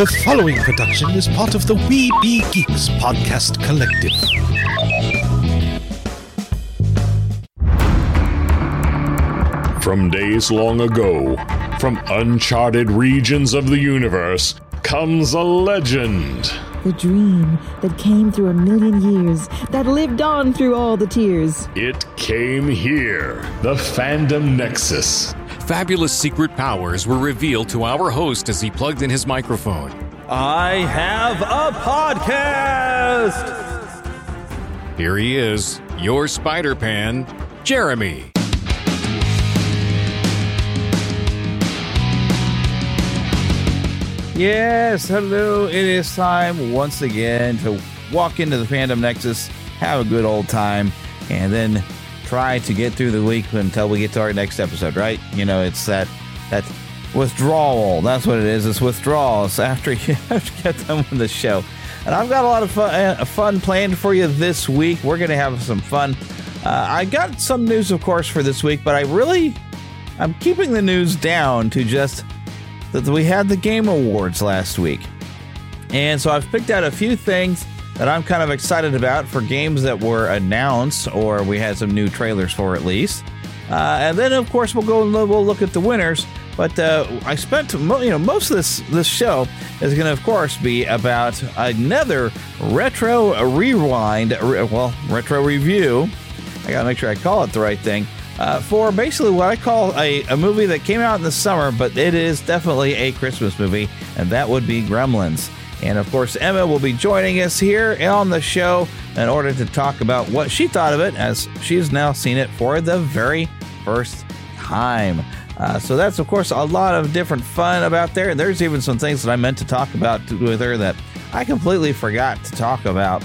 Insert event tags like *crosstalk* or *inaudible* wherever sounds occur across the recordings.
The following production is part of the We Be Geeks podcast collective. From days long ago, from uncharted regions of the universe, comes a legend. The dream that came through a million years, that lived on through all the tears. It came here, the Fandom Nexus. Fabulous secret powers were revealed to our host as he plugged in his microphone. I have a podcast! Here he is, your Spider Pan, Jeremy. Yes, hello. It is time once again to walk into the Fandom Nexus, have a good old time, and then try to get through the week until we get to our next episode, right? You know, it's that that withdrawal. That's what it is. It's withdrawals after *laughs* you have to get done with the show. And I've got a lot of fun, uh, fun planned for you this week. We're going to have some fun. Uh, I got some news, of course, for this week, but I really, I'm keeping the news down to just that we had the Game Awards last week. And so I've picked out a few things that I'm kind of excited about for games that were announced or we had some new trailers for at least. Uh, and then of course we'll go and we'll look at the winners. But uh, I spent you know most of this this show is going to of course be about another retro rewind re- well retro review. I got to make sure I call it the right thing uh, for basically what I call a, a movie that came out in the summer, but it is definitely a Christmas movie, and that would be Gremlins. And of course, Emma will be joining us here on the show in order to talk about what she thought of it, as she's now seen it for the very first time. Uh, so that's of course a lot of different fun about there. And there's even some things that I meant to talk about with her that I completely forgot to talk about.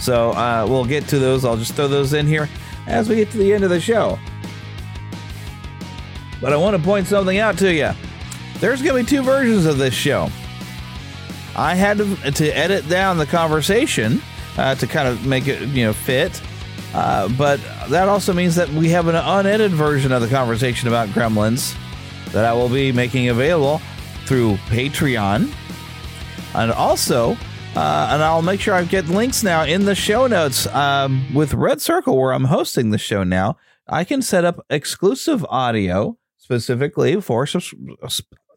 So uh, we'll get to those. I'll just throw those in here as we get to the end of the show. But I want to point something out to you. There's going to be two versions of this show. I had to, to edit down the conversation uh, to kind of make it, you know, fit. Uh, but that also means that we have an unedited version of the conversation about Gremlins that I will be making available through Patreon. And also, uh, and I'll make sure I get links now in the show notes um, with Red Circle, where I'm hosting the show now. I can set up exclusive audio specifically for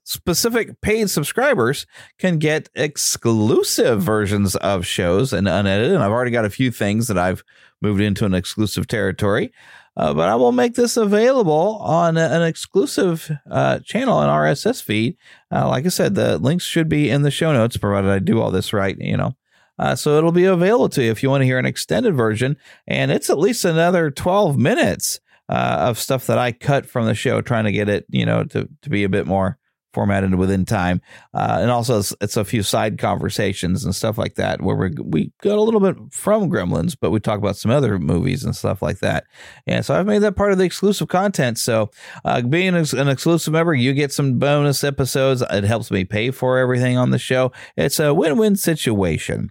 specific paid subscribers can get exclusive versions of shows and unedited. And I've already got a few things that I've moved into an exclusive territory. Uh, but I will make this available on a, an exclusive uh, channel and RSS feed. Uh, like I said, the links should be in the show notes, provided I do all this right. You know, uh, so it'll be available to you if you want to hear an extended version, and it's at least another twelve minutes uh, of stuff that I cut from the show, trying to get it, you know, to to be a bit more formatted within time. Uh, and also, it's, it's, a few side conversations and stuff like that where we we got a little bit from Gremlins, but we talk about some other movies and stuff like that. And so I've made that part of the exclusive content. So uh, being an exclusive member, you get some bonus episodes. It helps me pay for everything on the show. It's a win win situation.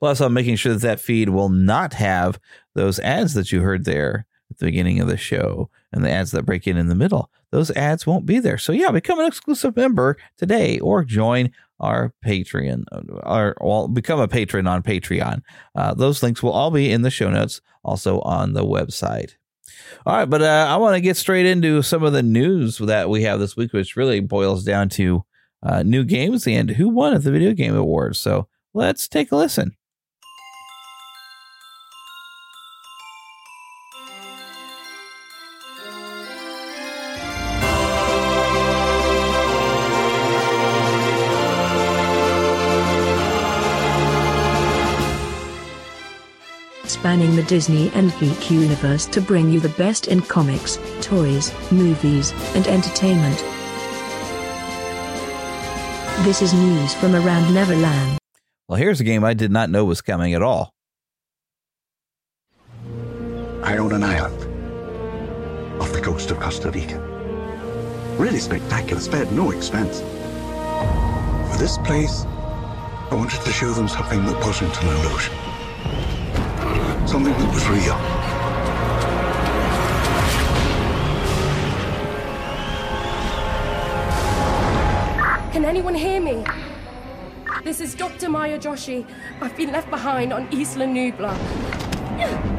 Plus, I'm making sure that that feed will not have those ads that you heard there at the beginning of the show and the ads that break in in the middle. Those ads won't be there. So yeah, become an exclusive member today or join our Patreon or well, become a patron on Patreon. Uh, those links will all be in the show notes, also on the website. All right, but uh, I want to get straight into some of the news that we have this week, which really boils down to uh, new games and who won at the Video Game Awards. So let's take a listen. Spanning the Disney and geek universe to bring you the best in comics, toys, movies, and entertainment. This is news from around Neverland. Well, here's a game I did not know was coming at all. I own an island off the coast of Costa Rica. Really spectacular, spared no expense. For this place, I wanted to show them something that wasn't an illusion. Something that was real. Can anyone hear me? This is Dr. Maya Joshi. I've been left behind on Isla Nublar.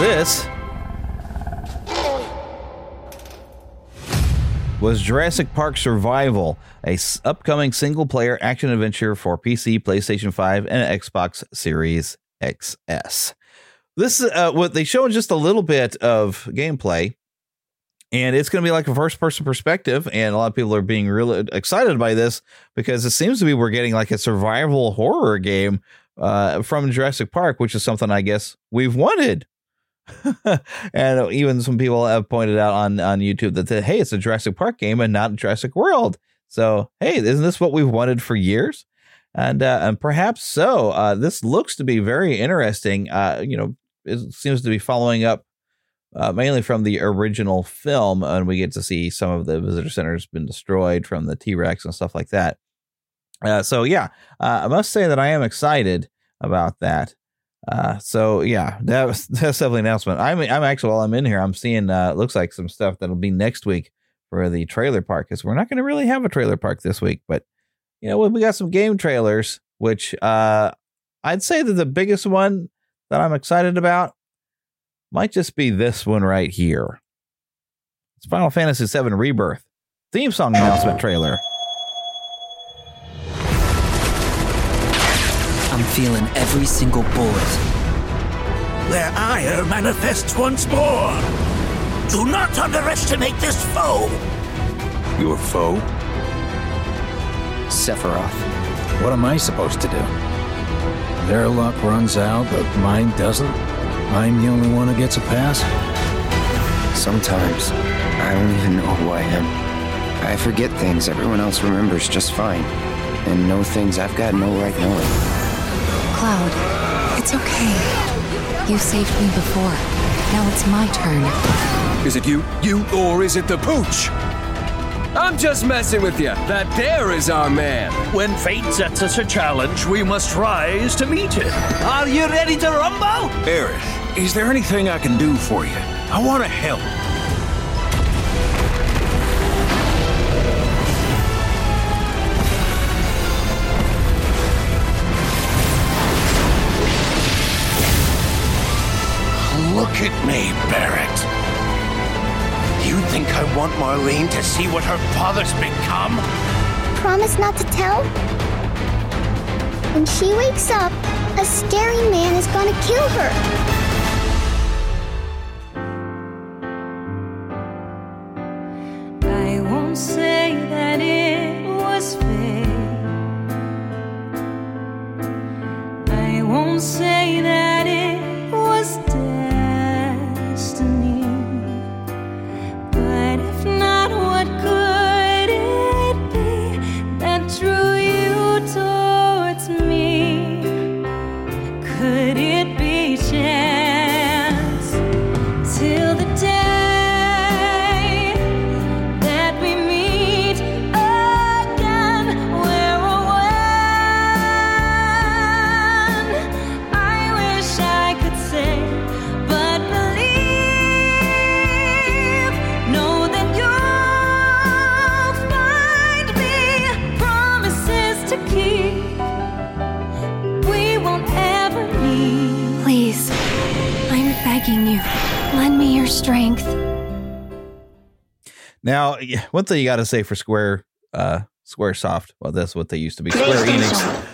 This was Jurassic Park Survival, a s- upcoming single-player action adventure for PC, PlayStation 5, and Xbox Series XS. This is uh, what they showed just a little bit of gameplay, and it's going to be like a first-person perspective. And a lot of people are being really excited by this because it seems to be we're getting like a survival horror game uh, from Jurassic Park, which is something I guess we've wanted. *laughs* and even some people have pointed out on on YouTube that said, "Hey, it's a Jurassic Park game and not Jurassic World." So, hey, isn't this what we've wanted for years? And uh, and perhaps so. Uh, this looks to be very interesting. Uh, you know, it seems to be following up uh, mainly from the original film, and we get to see some of the visitor centers been destroyed from the T Rex and stuff like that. Uh, so yeah, uh, I must say that I am excited about that. Uh, so yeah, *laughs* that was that's definitely an announcement. I'm I'm actually while I'm in here, I'm seeing uh, looks like some stuff that'll be next week for the trailer park because we're not going to really have a trailer park this week, but you know we got some game trailers, which uh, I'd say that the biggest one that I'm excited about might just be this one right here. It's Final Fantasy VII Rebirth theme song announcement trailer. Feeling every single bullet. Their ire manifests once more. Do not underestimate this foe. Your foe? Sephiroth. What am I supposed to do? Their luck runs out, but mine doesn't? I'm the only one who gets a pass? Sometimes I don't even know who I am. I forget things everyone else remembers just fine, and know things I've got no right knowing. Cloud, it's okay. You saved me before. Now it's my turn. Is it you, you, or is it the pooch? I'm just messing with you. That there is our man. When fate sets us a challenge, we must rise to meet it. Are you ready to rumble? Aerith, is there anything I can do for you? I want to help. At me, Barret. You think I want Marlene to see what her father's become? Promise not to tell? When she wakes up, a scary man is gonna kill her. One thing you got to say for Square, uh, SquareSoft, well, that's what they used to be. Square Enix,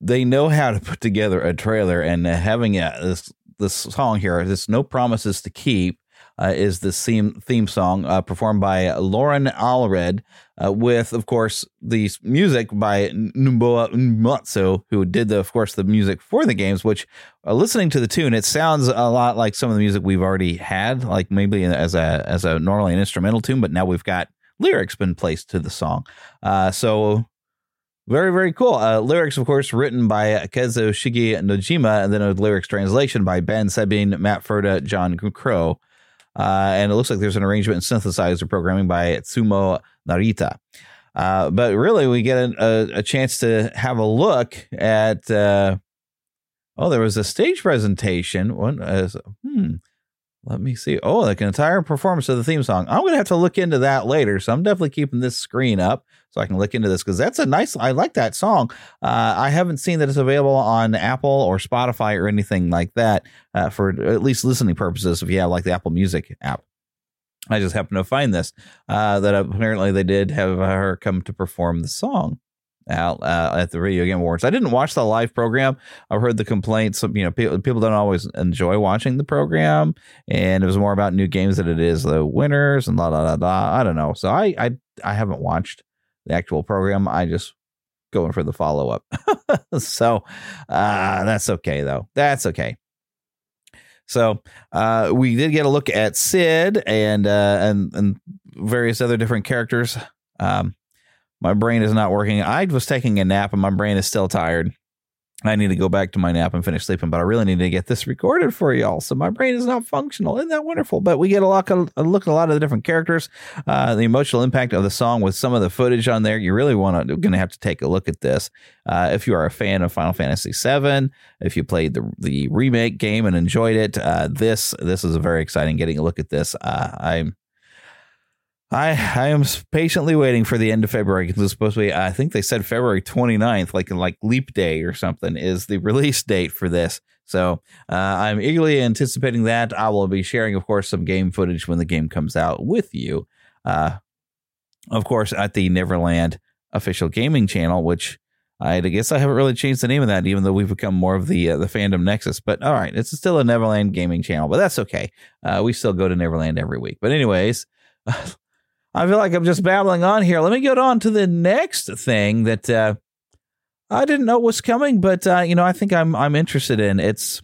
they know how to put together a trailer, and uh, having a, this this song here, this "No Promises to Keep," uh, is the theme theme song uh, performed by Lauren Allred, uh, with of course the music by Nobuo Uematsu, who did the of course the music for the games. Which uh, listening to the tune, it sounds a lot like some of the music we've already had, like maybe as a as a normally an instrumental tune, but now we've got lyrics been placed to the song. Uh, so very, very cool. Uh, lyrics, of course, written by Kazushige Nojima, and then a lyrics translation by Ben Sabine, Matt Furta, John Crow. Uh, and it looks like there's an arrangement and synthesizer programming by Tsumo Narita. Uh, but really, we get a, a, a, chance to have a look at. Uh, oh, there was a stage presentation. One, hmm, let me see. Oh, like an entire performance of the theme song. I'm going to have to look into that later. So I'm definitely keeping this screen up so I can look into this because that's a nice, I like that song. Uh, I haven't seen that it's available on Apple or Spotify or anything like that uh, for at least listening purposes if you have like the Apple Music app. I just happened to find this uh, that apparently they did have her come to perform the song out uh, at the Video Game Awards. I didn't watch the live program. I've heard the complaints. You know, people, people don't always enjoy watching the program, and it was more about new games than it is the winners and la la la la. I don't know. So I I I haven't watched the actual program. I just going for the follow up. *laughs* so uh, that's okay though. That's okay. So uh, we did get a look at Sid and uh, and and various other different characters. Um, my brain is not working. I was taking a nap and my brain is still tired. I need to go back to my nap and finish sleeping, but I really need to get this recorded for y'all. So my brain is not functional. Isn't that wonderful? But we get a, lot of, a look at a lot of the different characters, uh, the emotional impact of the song with some of the footage on there. You really want to going to have to take a look at this. Uh, if you are a fan of Final Fantasy VII, if you played the the remake game and enjoyed it, uh, this this is a very exciting. Getting a look at this, uh, I'm I I am patiently waiting for the end of February because it's supposed to be. I think they said February 29th, like like Leap Day or something, is the *laughs* release date for this. So uh, I'm eagerly anticipating that. I will be sharing, of course, some game footage when the game comes out with you. Uh, of course, at the Neverland official gaming channel, which I guess I haven't really changed the name of that, even though we've become more of the uh, the fandom nexus. But all right, it's still a Neverland gaming channel, but that's okay. Uh, we still go to Neverland every week. But anyways. *laughs* I feel like I'm just babbling on here. Let me get on to the next thing that uh, I didn't know was coming, but uh, you know, I think I'm I'm interested in. It's,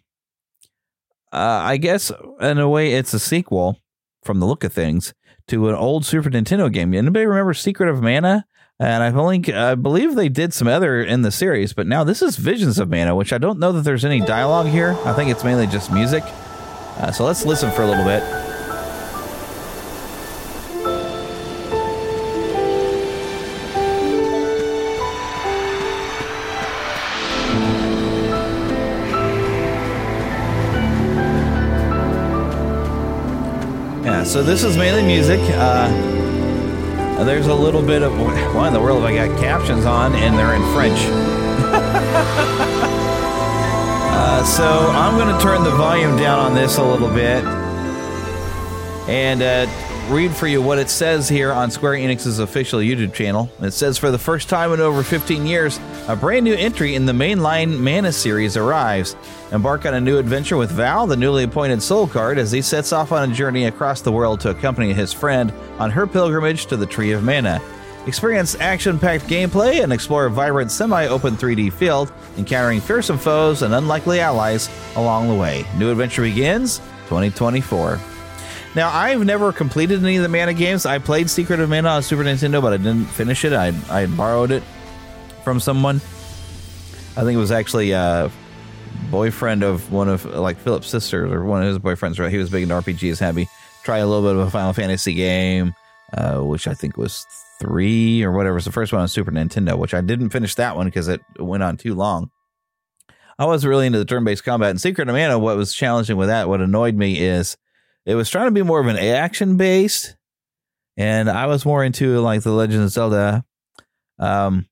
uh, I guess, in a way, it's a sequel from the look of things to an old Super Nintendo game. Anybody remember Secret of Mana? And I only I believe they did some other in the series, but now this is Visions of Mana, which I don't know that there's any dialogue here. I think it's mainly just music. Uh, so let's listen for a little bit. So this is mainly music. Uh, there's a little bit of why in the world have I got captions on and they're in French? *laughs* uh, so I'm going to turn the volume down on this a little bit and uh, read for you what it says here on Square Enix's official YouTube channel. It says, For the first time in over 15 years, a brand new entry in the mainline Mana series arrives. Embark on a new adventure with Val, the newly appointed Soul Guard, as he sets off on a journey across the world to accompany his friend on her pilgrimage to the Tree of Mana. Experience action packed gameplay and explore a vibrant semi open 3D field, encountering fearsome foes and unlikely allies along the way. New adventure begins 2024. Now, I've never completed any of the Mana games. I played Secret of Mana on Super Nintendo, but I didn't finish it. I, I borrowed it from someone. I think it was actually a boyfriend of one of like Philip's sisters or one of his boyfriends. Right, he was big into RPGs. Me try a little bit of a Final Fantasy game, uh, which I think was three or whatever. It was the first one on Super Nintendo, which I didn't finish that one because it went on too long. I was really into the turn-based combat. And Secret of Mana, what was challenging with that, what annoyed me is it was trying to be more of an action based, and I was more into like the Legend of Zelda, um,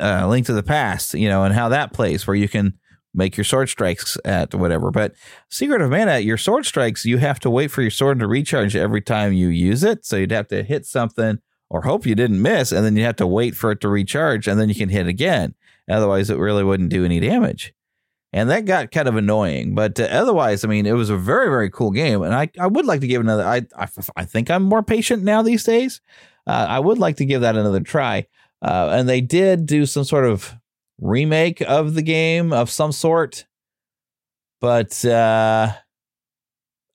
uh, Link to the Past, you know, and how that plays, where you can make your sword strikes at whatever. But Secret of Mana, your sword strikes, you have to wait for your sword to recharge every time you use it. So you'd have to hit something or hope you didn't miss, and then you have to wait for it to recharge, and then you can hit again. Otherwise, it really wouldn't do any damage. And that got kind of annoying. But uh, otherwise, I mean, it was a very, very cool game. And I, I would like to give another, I, I, I think I'm more patient now these days. Uh, I would like to give that another try. Uh, and they did do some sort of remake of the game of some sort. But uh,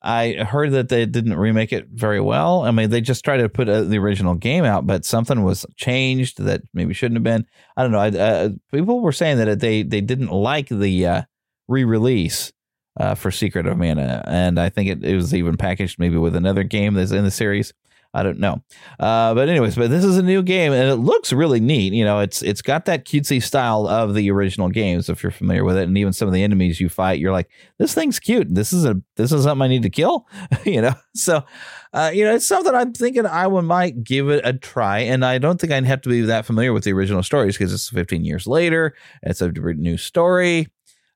I heard that they didn't remake it very well. I mean, they just tried to put uh, the original game out, but something was changed that maybe shouldn't have been. I don't know. I, uh, people were saying that they they didn't like the uh, re-release uh, for Secret of Mana, and I think it, it was even packaged maybe with another game that's in the series. I don't know. Uh, but anyways, but this is a new game and it looks really neat. You know, it's it's got that cutesy style of the original games if you're familiar with it, and even some of the enemies you fight, you're like, this thing's cute. This is a this is something I need to kill. *laughs* you know, so uh, you know, it's something I'm thinking I would might give it a try, and I don't think I'd have to be that familiar with the original stories because it's 15 years later. It's a new story,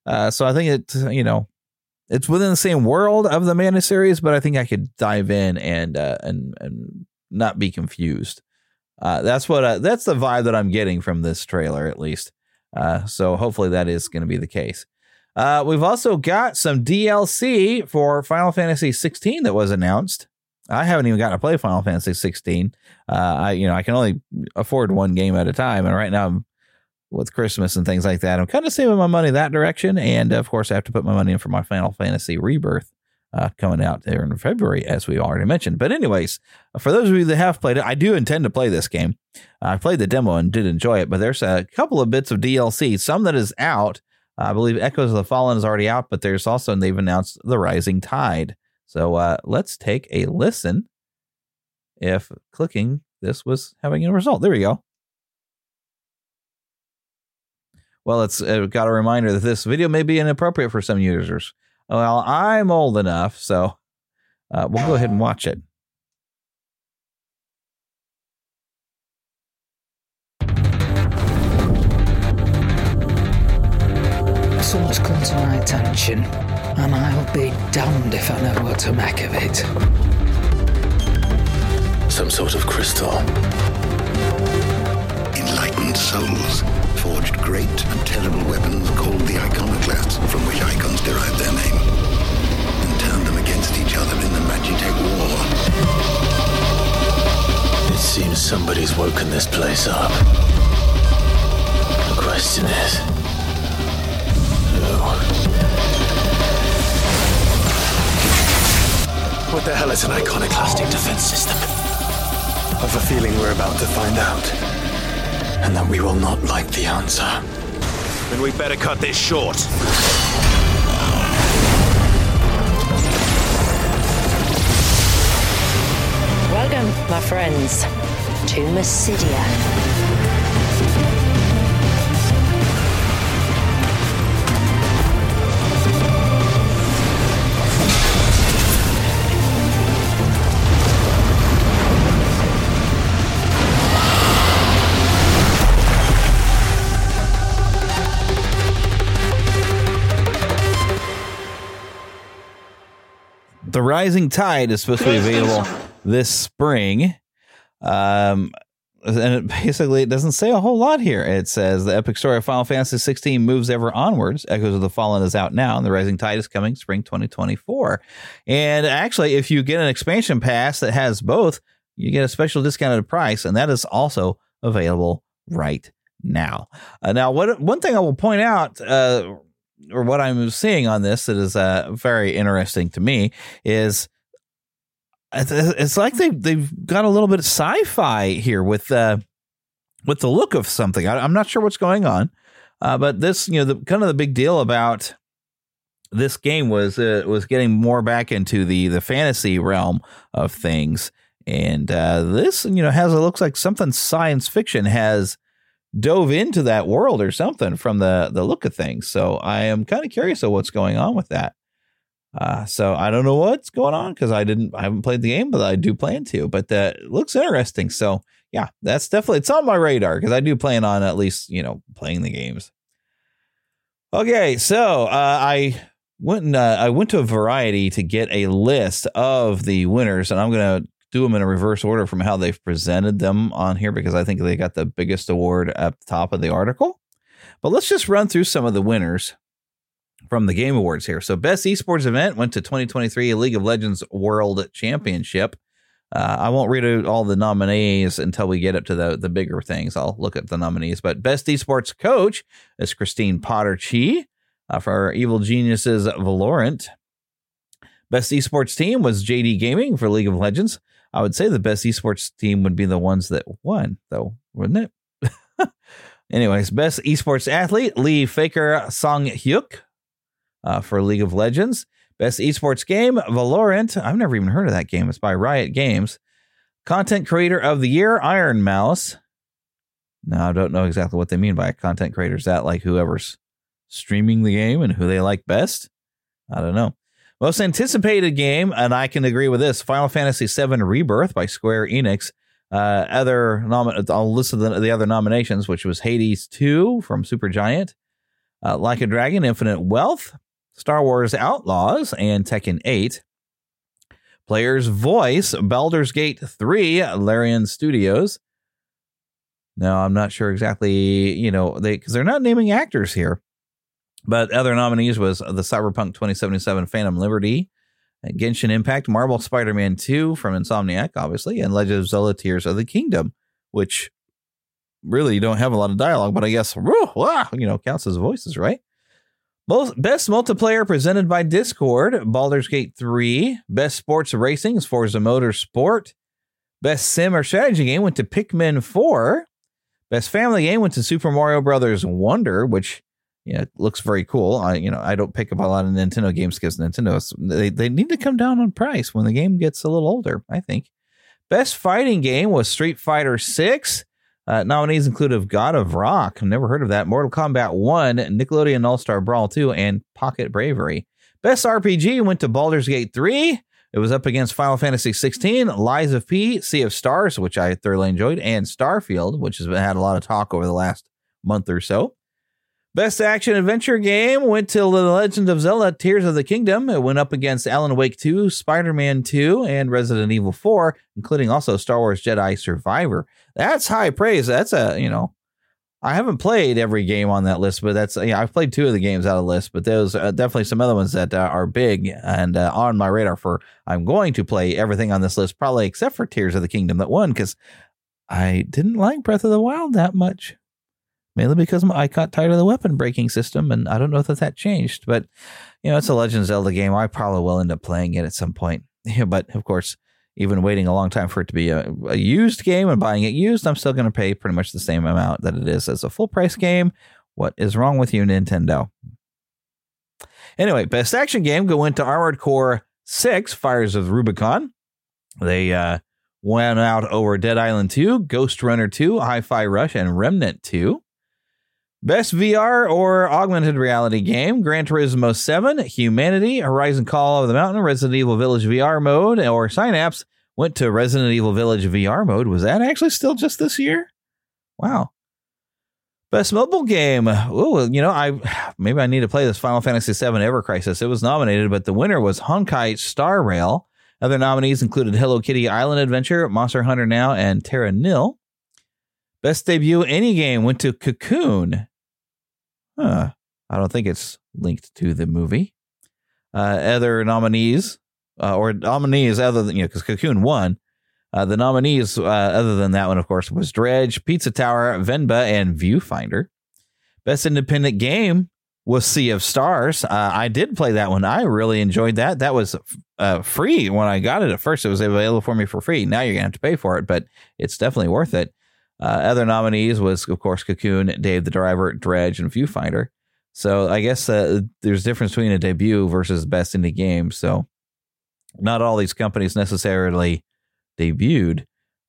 uh, so I think it you know it's within the same world of the Mana series, but I think I could dive in and uh, and and not be confused. Uh, that's what uh, that's the vibe that I'm getting from this trailer, at least. Uh, so hopefully that is going to be the case. Uh, we've also got some DLC for Final Fantasy 16 that was announced. I haven't even gotten to play Final Fantasy 16. Uh, I you know I can only afford one game at a time, and right now I'm with Christmas and things like that. I'm kind of saving my money that direction. And of course, I have to put my money in for my Final Fantasy Rebirth uh, coming out there in February, as we already mentioned. But, anyways, for those of you that have played it, I do intend to play this game. I played the demo and did enjoy it, but there's a couple of bits of DLC, some that is out. I believe Echoes of the Fallen is already out, but there's also, and they've announced The Rising Tide. So uh, let's take a listen if clicking this was having a result. There we go. Well, it's it got a reminder that this video may be inappropriate for some users. Well, I'm old enough, so uh, we'll go ahead and watch it. Someone's come to my attention, and I'll be damned if I know what to make of it. Some sort of crystal. Enlightened souls forged great and terrible weapons called the iconoclasts, from which icons derived their name, and turned them against each other in the Magitech War. It seems somebody's woken this place up. The question is, who? What the hell is an iconoclastic defense system? I've a feeling we're about to find out and that we will not like the answer. Then we better cut this short. Welcome, my friends, to Mysidia. The Rising Tide is supposed to be available this spring. Um, and it basically it doesn't say a whole lot here. It says the epic story of Final Fantasy 16 moves ever onwards. Echoes of the Fallen is out now, and the Rising Tide is coming spring 2024. And actually, if you get an expansion pass that has both, you get a special discounted price, and that is also available right now. Uh, now, what one thing I will point out uh, or what I'm seeing on this that is uh, very interesting to me is it's like they they've got a little bit of sci-fi here with uh, with the look of something. I, am not sure what's going on, uh, but this you know the kind of the big deal about this game was uh, was getting more back into the the fantasy realm of things, and uh, this you know has it looks like something science fiction has dove into that world or something from the the look of things. So I am kind of curious of what's going on with that. Uh, so I don't know what's going on because I didn't I haven't played the game, but I do plan to. But that looks interesting. So yeah, that's definitely it's on my radar because I do plan on at least you know playing the games. Okay, so uh, I went and, uh, I went to a variety to get a list of the winners, and I'm to do them in a reverse order from how they've presented them on here because I think they got the biggest award at the top of the article. But let's just run through some of the winners from the Game Awards here. So, best esports event went to 2023 League of Legends World Championship. Uh, I won't read out all the nominees until we get up to the the bigger things. I'll look at the nominees. But best esports coach is Christine Potter Chi uh, for Evil Geniuses Valorant. Best esports team was JD Gaming for League of Legends. I would say the best esports team would be the ones that won, though, wouldn't it? *laughs* Anyways, best esports athlete Lee Faker Song Hyuk uh, for League of Legends. Best esports game, Valorant. I've never even heard of that game. It's by Riot Games. Content creator of the year, Ironmouse. Now, I don't know exactly what they mean by content creator. Is that like whoever's streaming the game and who they like best? I don't know. Most anticipated game, and I can agree with this Final Fantasy VII Rebirth by Square Enix. Uh, other nom- I'll list the, the other nominations, which was Hades 2 from Supergiant, uh, Like a Dragon, Infinite Wealth, Star Wars Outlaws, and Tekken 8. Player's Voice, Baldur's Gate 3, Larian Studios. No, I'm not sure exactly, you know, they because they're not naming actors here. But other nominees was the Cyberpunk 2077 Phantom Liberty, uh, Genshin Impact, Marvel Spider-Man 2 from Insomniac, obviously, and Legend of Zelda Tears of the Kingdom, which really don't have a lot of dialogue, but I guess whew, wow, you know counts as voices, right? Most best multiplayer presented by Discord, Baldur's Gate 3. Best sports racing is Forza Motorsport. Best sim or strategy game went to Pikmin 4. Best family game went to Super Mario Brothers Wonder, which you know, looks very cool. I you know I don't pick up a lot of Nintendo games because Nintendo they they need to come down on price when the game gets a little older. I think. Best fighting game was Street Fighter Six. Uh, nominees include God of Rock, never heard of that, Mortal Kombat 1, Nickelodeon All Star Brawl 2, and Pocket Bravery. Best RPG went to Baldur's Gate 3. It was up against Final Fantasy 16, Lies of P, Sea of Stars, which I thoroughly enjoyed, and Starfield, which has had a lot of talk over the last month or so. Best action adventure game went to The Legend of Zelda Tears of the Kingdom. It went up against Alan Wake 2, Spider Man 2, and Resident Evil 4, including also Star Wars Jedi Survivor. That's high praise. That's a, you know, I haven't played every game on that list, but that's, yeah, I've played two of the games out of the list, but there's uh, definitely some other ones that uh, are big and uh, on my radar for I'm going to play everything on this list, probably except for Tears of the Kingdom that won, because I didn't like Breath of the Wild that much mainly because I got tired of the weapon breaking system, and I don't know that that changed. But you know, it's a Legend Zelda game. I probably will end up playing it at some point. *laughs* but of course, even waiting a long time for it to be a, a used game and buying it used, I'm still going to pay pretty much the same amount that it is as a full price game. What is wrong with you, Nintendo? Anyway, best action game go into Armored Core 6 Fires of Rubicon. They uh, went out over Dead Island 2, Ghostrunner 2, Hi Fi Rush, and Remnant 2. Best VR or augmented reality game Gran Turismo 7, Humanity, Horizon Call of the Mountain, Resident Evil Village VR mode, or Synapse went to Resident Evil Village VR mode. Was that actually still just this year? Wow. Best mobile game. Oh, you know, I *sighs* maybe I need to play this Final Fantasy VII Ever Crisis. It was nominated, but the winner was Honkai Star Rail. Other nominees included Hello Kitty Island Adventure, Monster Hunter Now, and Terra Nil. Best debut any game went to Cocoon. Huh. I don't think it's linked to the movie. Uh, other nominees, uh, or nominees other than, you know, because Cocoon won. Uh, the nominees, uh, other than that one, of course, was Dredge, Pizza Tower, Venba, and Viewfinder. Best independent game was Sea of Stars. Uh, I did play that one. I really enjoyed that. That was uh, free when I got it at first. It was available for me for free. Now you're going to have to pay for it, but it's definitely worth it. Uh, other nominees was, of course, Cocoon, Dave the Diver, Dredge, and Viewfinder. So I guess uh, there's a difference between a debut versus best indie game. So not all these companies necessarily debuted.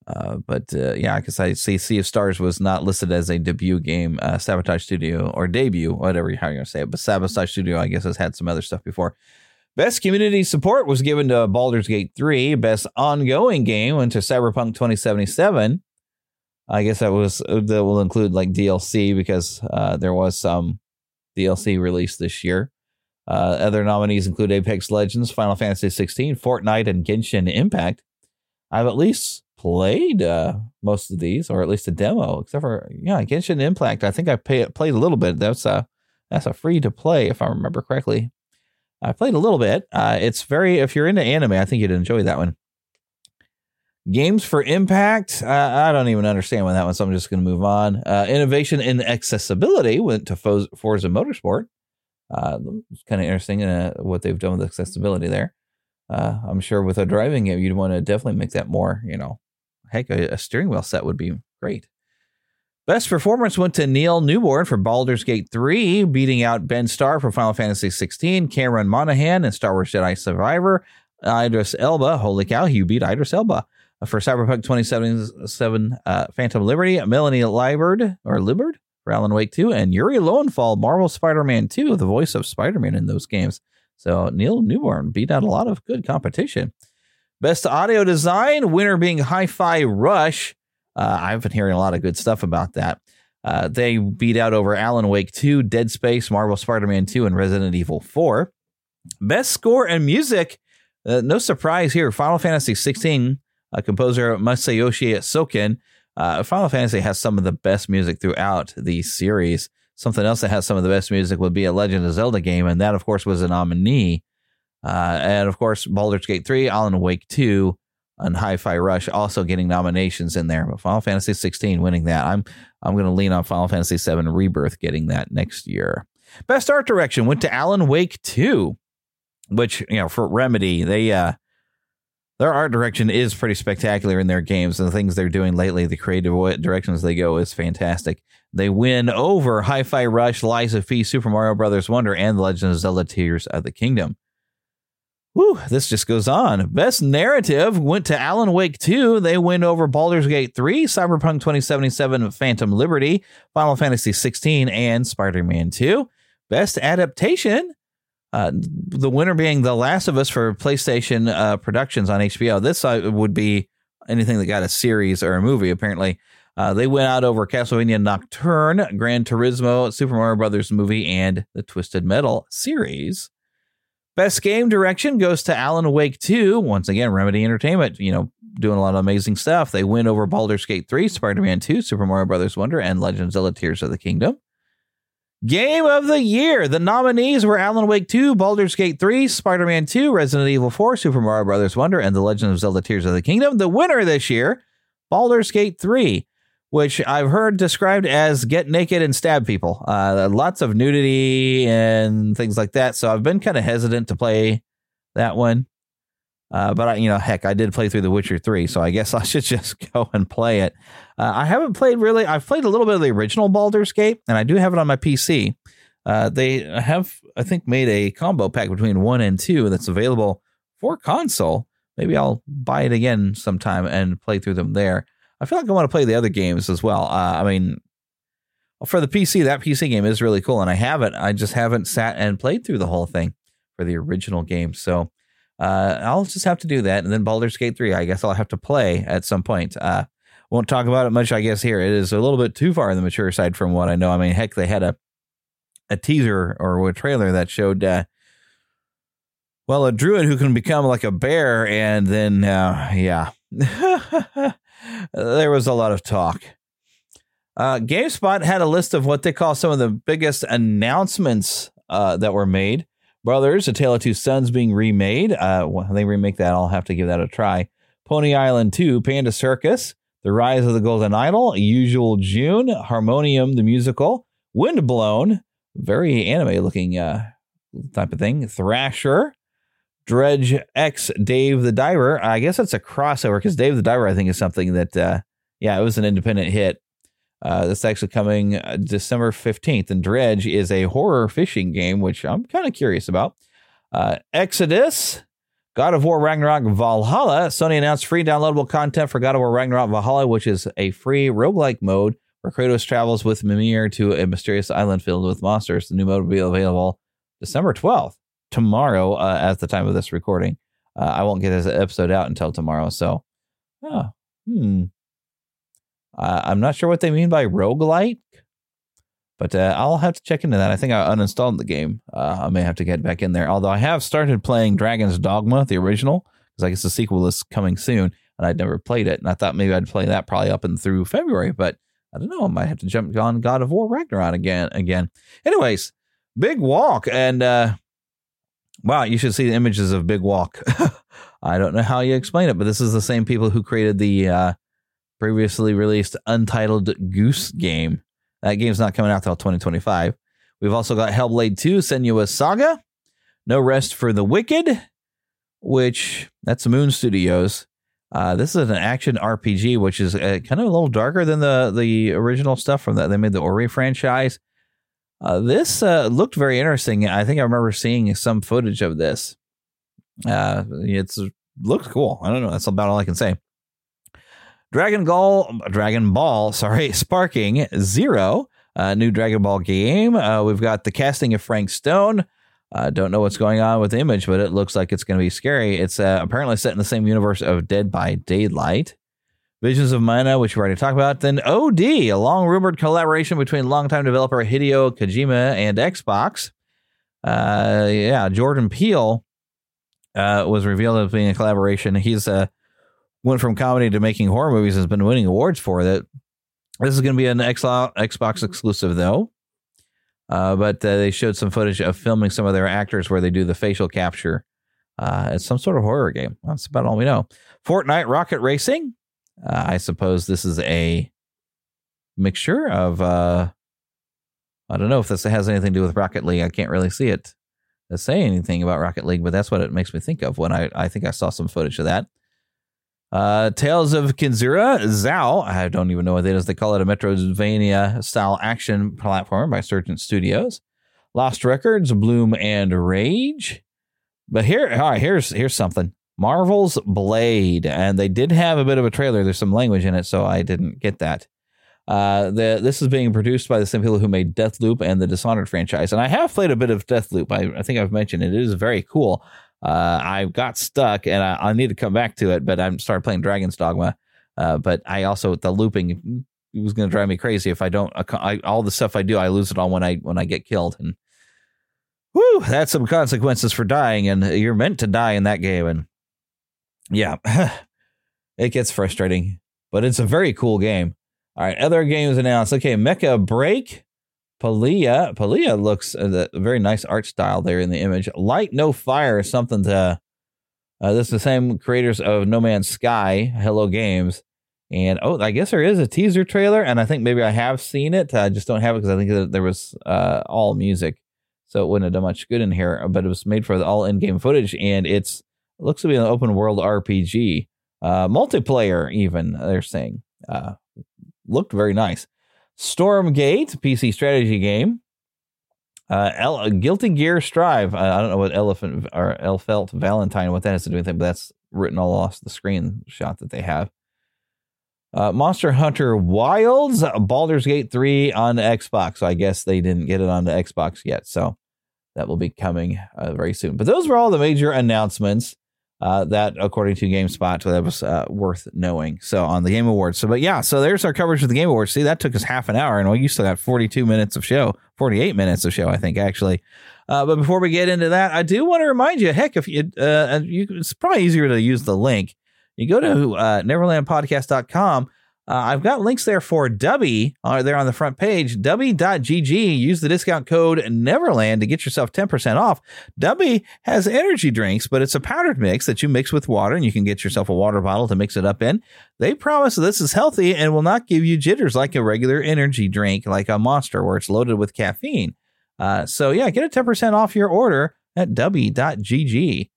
Uh, but uh, yeah, I guess I see Sea of Stars was not listed as a debut game, uh, Sabotage Studio or debut, whatever how you're gonna say it. But Sabotage Studio, I guess, has had some other stuff before. Best community support was given to Baldur's Gate 3. Best ongoing game went to Cyberpunk 2077. I guess that was that will include like DLC because uh, there was some DLC released this year. Uh, other nominees include Apex Legends, Final Fantasy 16, Fortnite, and Genshin Impact. I've at least played uh, most of these, or at least a demo, except for yeah, Genshin Impact. I think I pay, played a little bit. That's a that's a free to play, if I remember correctly. I played a little bit. Uh, it's very if you're into anime, I think you'd enjoy that one. Games for Impact. Uh, I don't even understand when that one, so I'm just going to move on. Uh, innovation in accessibility went to Fo- Forza Motorsport. Uh, it's kind of interesting uh, what they've done with accessibility there. Uh, I'm sure with a driving game, you'd want to definitely make that more, you know, heck, a, a steering wheel set would be great. Best performance went to Neil Newbon for Baldur's Gate 3, beating out Ben Starr for Final Fantasy 16, Cameron Monaghan and Star Wars Jedi Survivor, Idris Elba. Holy cow, you beat Idris Elba for Cyberpunk 2077 uh, Phantom Liberty, Melanie Liburd or Libard for Alan Wake 2, and Yuri Lowenthal, Marvel Spider-Man 2, the voice of Spider-Man in those games. So Neil Newbon beat out a lot of good competition. Best audio design, winner being Hi-Fi Rush. Uh, I've been hearing a lot of good stuff about that. Uh, they beat out over Alan Wake 2, Dead Space, Marvel Spider-Man 2, and Resident Evil 4. Best score and music, uh, no surprise here. Final Fantasy 16, uh, composer Masayoshi Soken. Uh, Final Fantasy has some of the best music throughout the series. Something else that has some of the best music would be a Legend of Zelda game, and that, of course, was a nominee. Uh, and of course, Baldur's Gate 3, Alan Wake 2, and Hi-Fi Rush also getting nominations in there. But Final Fantasy 16 winning that. I'm I'm going to lean on Final Fantasy 7 Rebirth getting that next year. Best art direction went to Alan Wake 2, which you know for Remedy they uh their art direction is pretty spectacular in their games and the things they're doing lately. The creative directions they go is fantastic. They win over Hi-Fi Rush, Lies of P, Super Mario Brothers Wonder, and The Legend of Zelda: Tears of the Kingdom. Whew, this just goes on. Best narrative went to Alan Wake 2. They win over Baldur's Gate 3, Cyberpunk 2077, Phantom Liberty, Final Fantasy 16, and Spider Man 2. Best adaptation, uh, the winner being The Last of Us for PlayStation uh, Productions on HBO. This uh, would be anything that got a series or a movie, apparently. Uh, they went out over Castlevania Nocturne, Gran Turismo, Super Mario Brothers movie, and the Twisted Metal series. Best game direction goes to Alan Wake 2. Once again, Remedy Entertainment, you know, doing a lot of amazing stuff. They win over Baldur's Gate 3, Spider Man 2, Super Mario Brothers Wonder, and Legend of Zelda Tears of the Kingdom. Game of the Year. The nominees were Alan Wake 2, Baldur's Gate 3, Spider Man 2, Resident Evil 4, Super Mario Brothers Wonder, and The Legend of Zelda Tears of the Kingdom. The winner this year, Baldur's Gate 3 which I've heard described as get naked and stab people. Uh, lots of nudity and things like that. So I've been kind of hesitant to play that one. Uh, but I, you know, heck, I did play through The Witcher 3, so I guess *laughs* I should just go and play it. Uh, I haven't played really, I've played a little bit of the original Baldur's Gate, and I do have it on my PC. Uh, they have, I think, made a combo pack between one and two that's available for console. Maybe I'll buy it again sometime and play through them there. I feel like I want to play the other games as well. Uh, I mean, for the PC, that PC game is really cool, and I have it. I just haven't sat and played through the whole thing for the original game. So uh, I'll just have to do that. And then Baldur's Gate 3, I guess I'll have to play at some point. Uh, won't talk about it much, I guess, here. It is a little bit too far on the mature side from what I know. I mean, heck, they had a, a teaser or a trailer that showed, uh, well, a druid who can become like a bear. And then, uh, yeah. *laughs* there was a lot of talk. Uh, GameSpot had a list of what they call some of the biggest announcements uh, that were made. Brothers, A Tale of Two Sons being remade. Uh, when they remake that, I'll have to give that a try. Pony Island 2, Panda Circus, The Rise of the Golden Idol, Usual June, Harmonium the Musical, Windblown, very anime looking uh, type of thing, Thrasher, Dredge X Dave the Diver. I guess that's a crossover because Dave the Diver, I think, is something that, uh, yeah, it was an independent hit. Uh, that's actually coming uh, December 15th. And Dredge is a horror fishing game, which I'm kind of curious about. Uh, Exodus, God of War Ragnarok Valhalla. Sony announced free downloadable content for God of War Ragnarok Valhalla, which is a free roguelike mode where Kratos travels with Mimir to a mysterious island filled with monsters. The new mode will be available December 12th tomorrow uh, at the time of this recording. Uh, I won't get this episode out until tomorrow. So, oh, hmm. Uh, I'm not sure what they mean by roguelike. But uh, I'll have to check into that. I think I uninstalled the game. Uh, I may have to get back in there. Although I have started playing Dragon's Dogma, the original, because I guess the sequel is coming soon, and I'd never played it. And I thought maybe I'd play that probably up and through February, but I don't know. I might have to jump on God of War Ragnarok again. Again. Anyways, Big Walk, and uh, wow, you should see the images of Big Walk. *laughs* I don't know how you explain it, but this is the same people who created the uh, previously released Untitled Goose game. That game's not coming out till 2025. We've also got Hellblade 2 Senua's Saga, No Rest for the Wicked, which that's Moon Studios. Uh, this is an action RPG, which is uh, kind of a little darker than the the original stuff from that. They made the Ori franchise. Uh, this uh, looked very interesting. I think I remember seeing some footage of this. Uh, it's looks cool. I don't know. That's about all I can say. Dragon Ball, Dragon Ball, sorry, *laughs* Sparking Zero, a new Dragon Ball game. Uh, we've got the casting of Frank Stone. Uh, don't know what's going on with the image, but it looks like it's going to be scary. It's uh, apparently set in the same universe of Dead by Daylight. Visions of Mana, which we already talked about. Then OD, a long rumored collaboration between longtime developer Hideo Kojima and Xbox. Uh, yeah, Jordan Peele uh, was revealed as being a collaboration. He's uh, went from comedy to making horror movies. Has been winning awards for that. This is going to be an Xbox exclusive though. Uh, but uh, they showed some footage of filming some of their actors where they do the facial capture. Uh, it's some sort of horror game. That's about all we know. Fortnite Rocket Racing. Uh, I suppose this is a mixture of. Uh, I don't know if this has anything to do with Rocket League. I can't really see it to say anything about Rocket League, but that's what it makes me think of when I, I think I saw some footage of that. Uh, Tales of Kenzera Zau. I don't even know what that is. They call it a Metroidvania style action platform by Surgent Studios. Lost Records, Bloom and Rage. But here, all right, here's here's something. Marvel's Blade, and they did have a bit of a trailer. There's some language in it, so I didn't get that. Uh, the this is being produced by the same people who made Deathloop and the Dishonored franchise, and I have played a bit of Deathloop. I, I think I've mentioned it. It is very cool. Uh, I got stuck and I, I, need to come back to it, but I started playing Dragon's Dogma. Uh, but I also the looping was going to drive me crazy if I don't. I, all the stuff I do, I lose it all when I when I get killed, and whoo, that's some consequences for dying. And you're meant to die in that game, and yeah, *laughs* it gets frustrating. But it's a very cool game. All right, other games announced. Okay, Mecha Break Palia, Palia looks uh, a very nice art style there in the image. Light No Fire is something to. Uh, this is the same creators of No Man's Sky, Hello Games, and oh, I guess there is a teaser trailer, and I think maybe I have seen it. I just don't have it because I think there was uh, all music, so it wouldn't have done much good in here. But it was made for the all in-game footage, and it's it looks to be an open world RPG, uh, multiplayer. Even they're saying uh, looked very nice. Stormgate, PC strategy game. Uh, El- Guilty Gear Strive. I don't know what Elephant or Elphelt Valentine, what that has to do with it, but that's written all off the screenshot that they have. Uh, Monster Hunter Wilds, Baldur's Gate 3 on Xbox. So I guess they didn't get it on the Xbox yet. So that will be coming uh, very soon. But those were all the major announcements uh, that, according to GameSpot, that was uh, worth knowing. So on the Game Awards. So, but yeah, so there's our coverage of the Game Awards. See, that took us half an hour, and we still got 42 minutes of show, 48 minutes of show, I think, actually. Uh, but before we get into that, I do want to remind you, heck, if you, uh, you it's probably easier to use the link. You go to uh, neverlandpodcast.com uh, I've got links there for Dubby uh, there on the front page. Dubby.gg. Use the discount code Neverland to get yourself 10% off. Dubby has energy drinks, but it's a powdered mix that you mix with water and you can get yourself a water bottle to mix it up in. They promise this is healthy and will not give you jitters like a regular energy drink, like a monster where it's loaded with caffeine. Uh, so yeah, get a 10% off your order at Dubby.gg.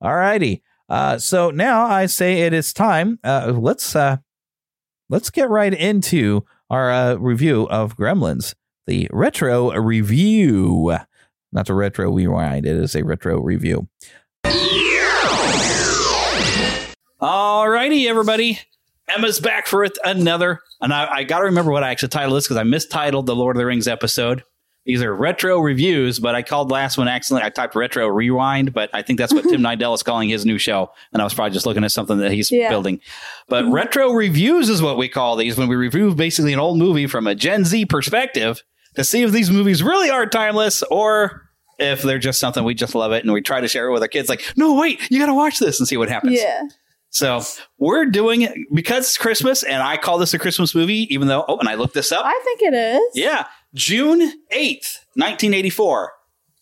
All righty. Uh, so now I say it is time. Uh, let's uh, let's get right into our uh, review of Gremlins, the retro review. Not the retro rewind. It is a retro review. Alrighty, everybody. Emma's back for another. And I, I got to remember what I actually titled this because I mistitled the Lord of the Rings episode. These are retro reviews, but I called last one accidentally. I typed retro rewind, but I think that's what Tim *laughs* Nidell is calling his new show. And I was probably just looking at something that he's Yeah. building. But mm-hmm. retro reviews is what we call these when we review basically an old movie from a Gen Z perspective to see if these movies really are timeless or if they're just something we just love it and we try to share it with our kids. Like, no, wait, you got to watch this and see what happens. Yeah. So we're doing it because it's Christmas, and I call this a Christmas movie, even though, oh, and I looked this up. I think it is. Yeah, June 8th, 1984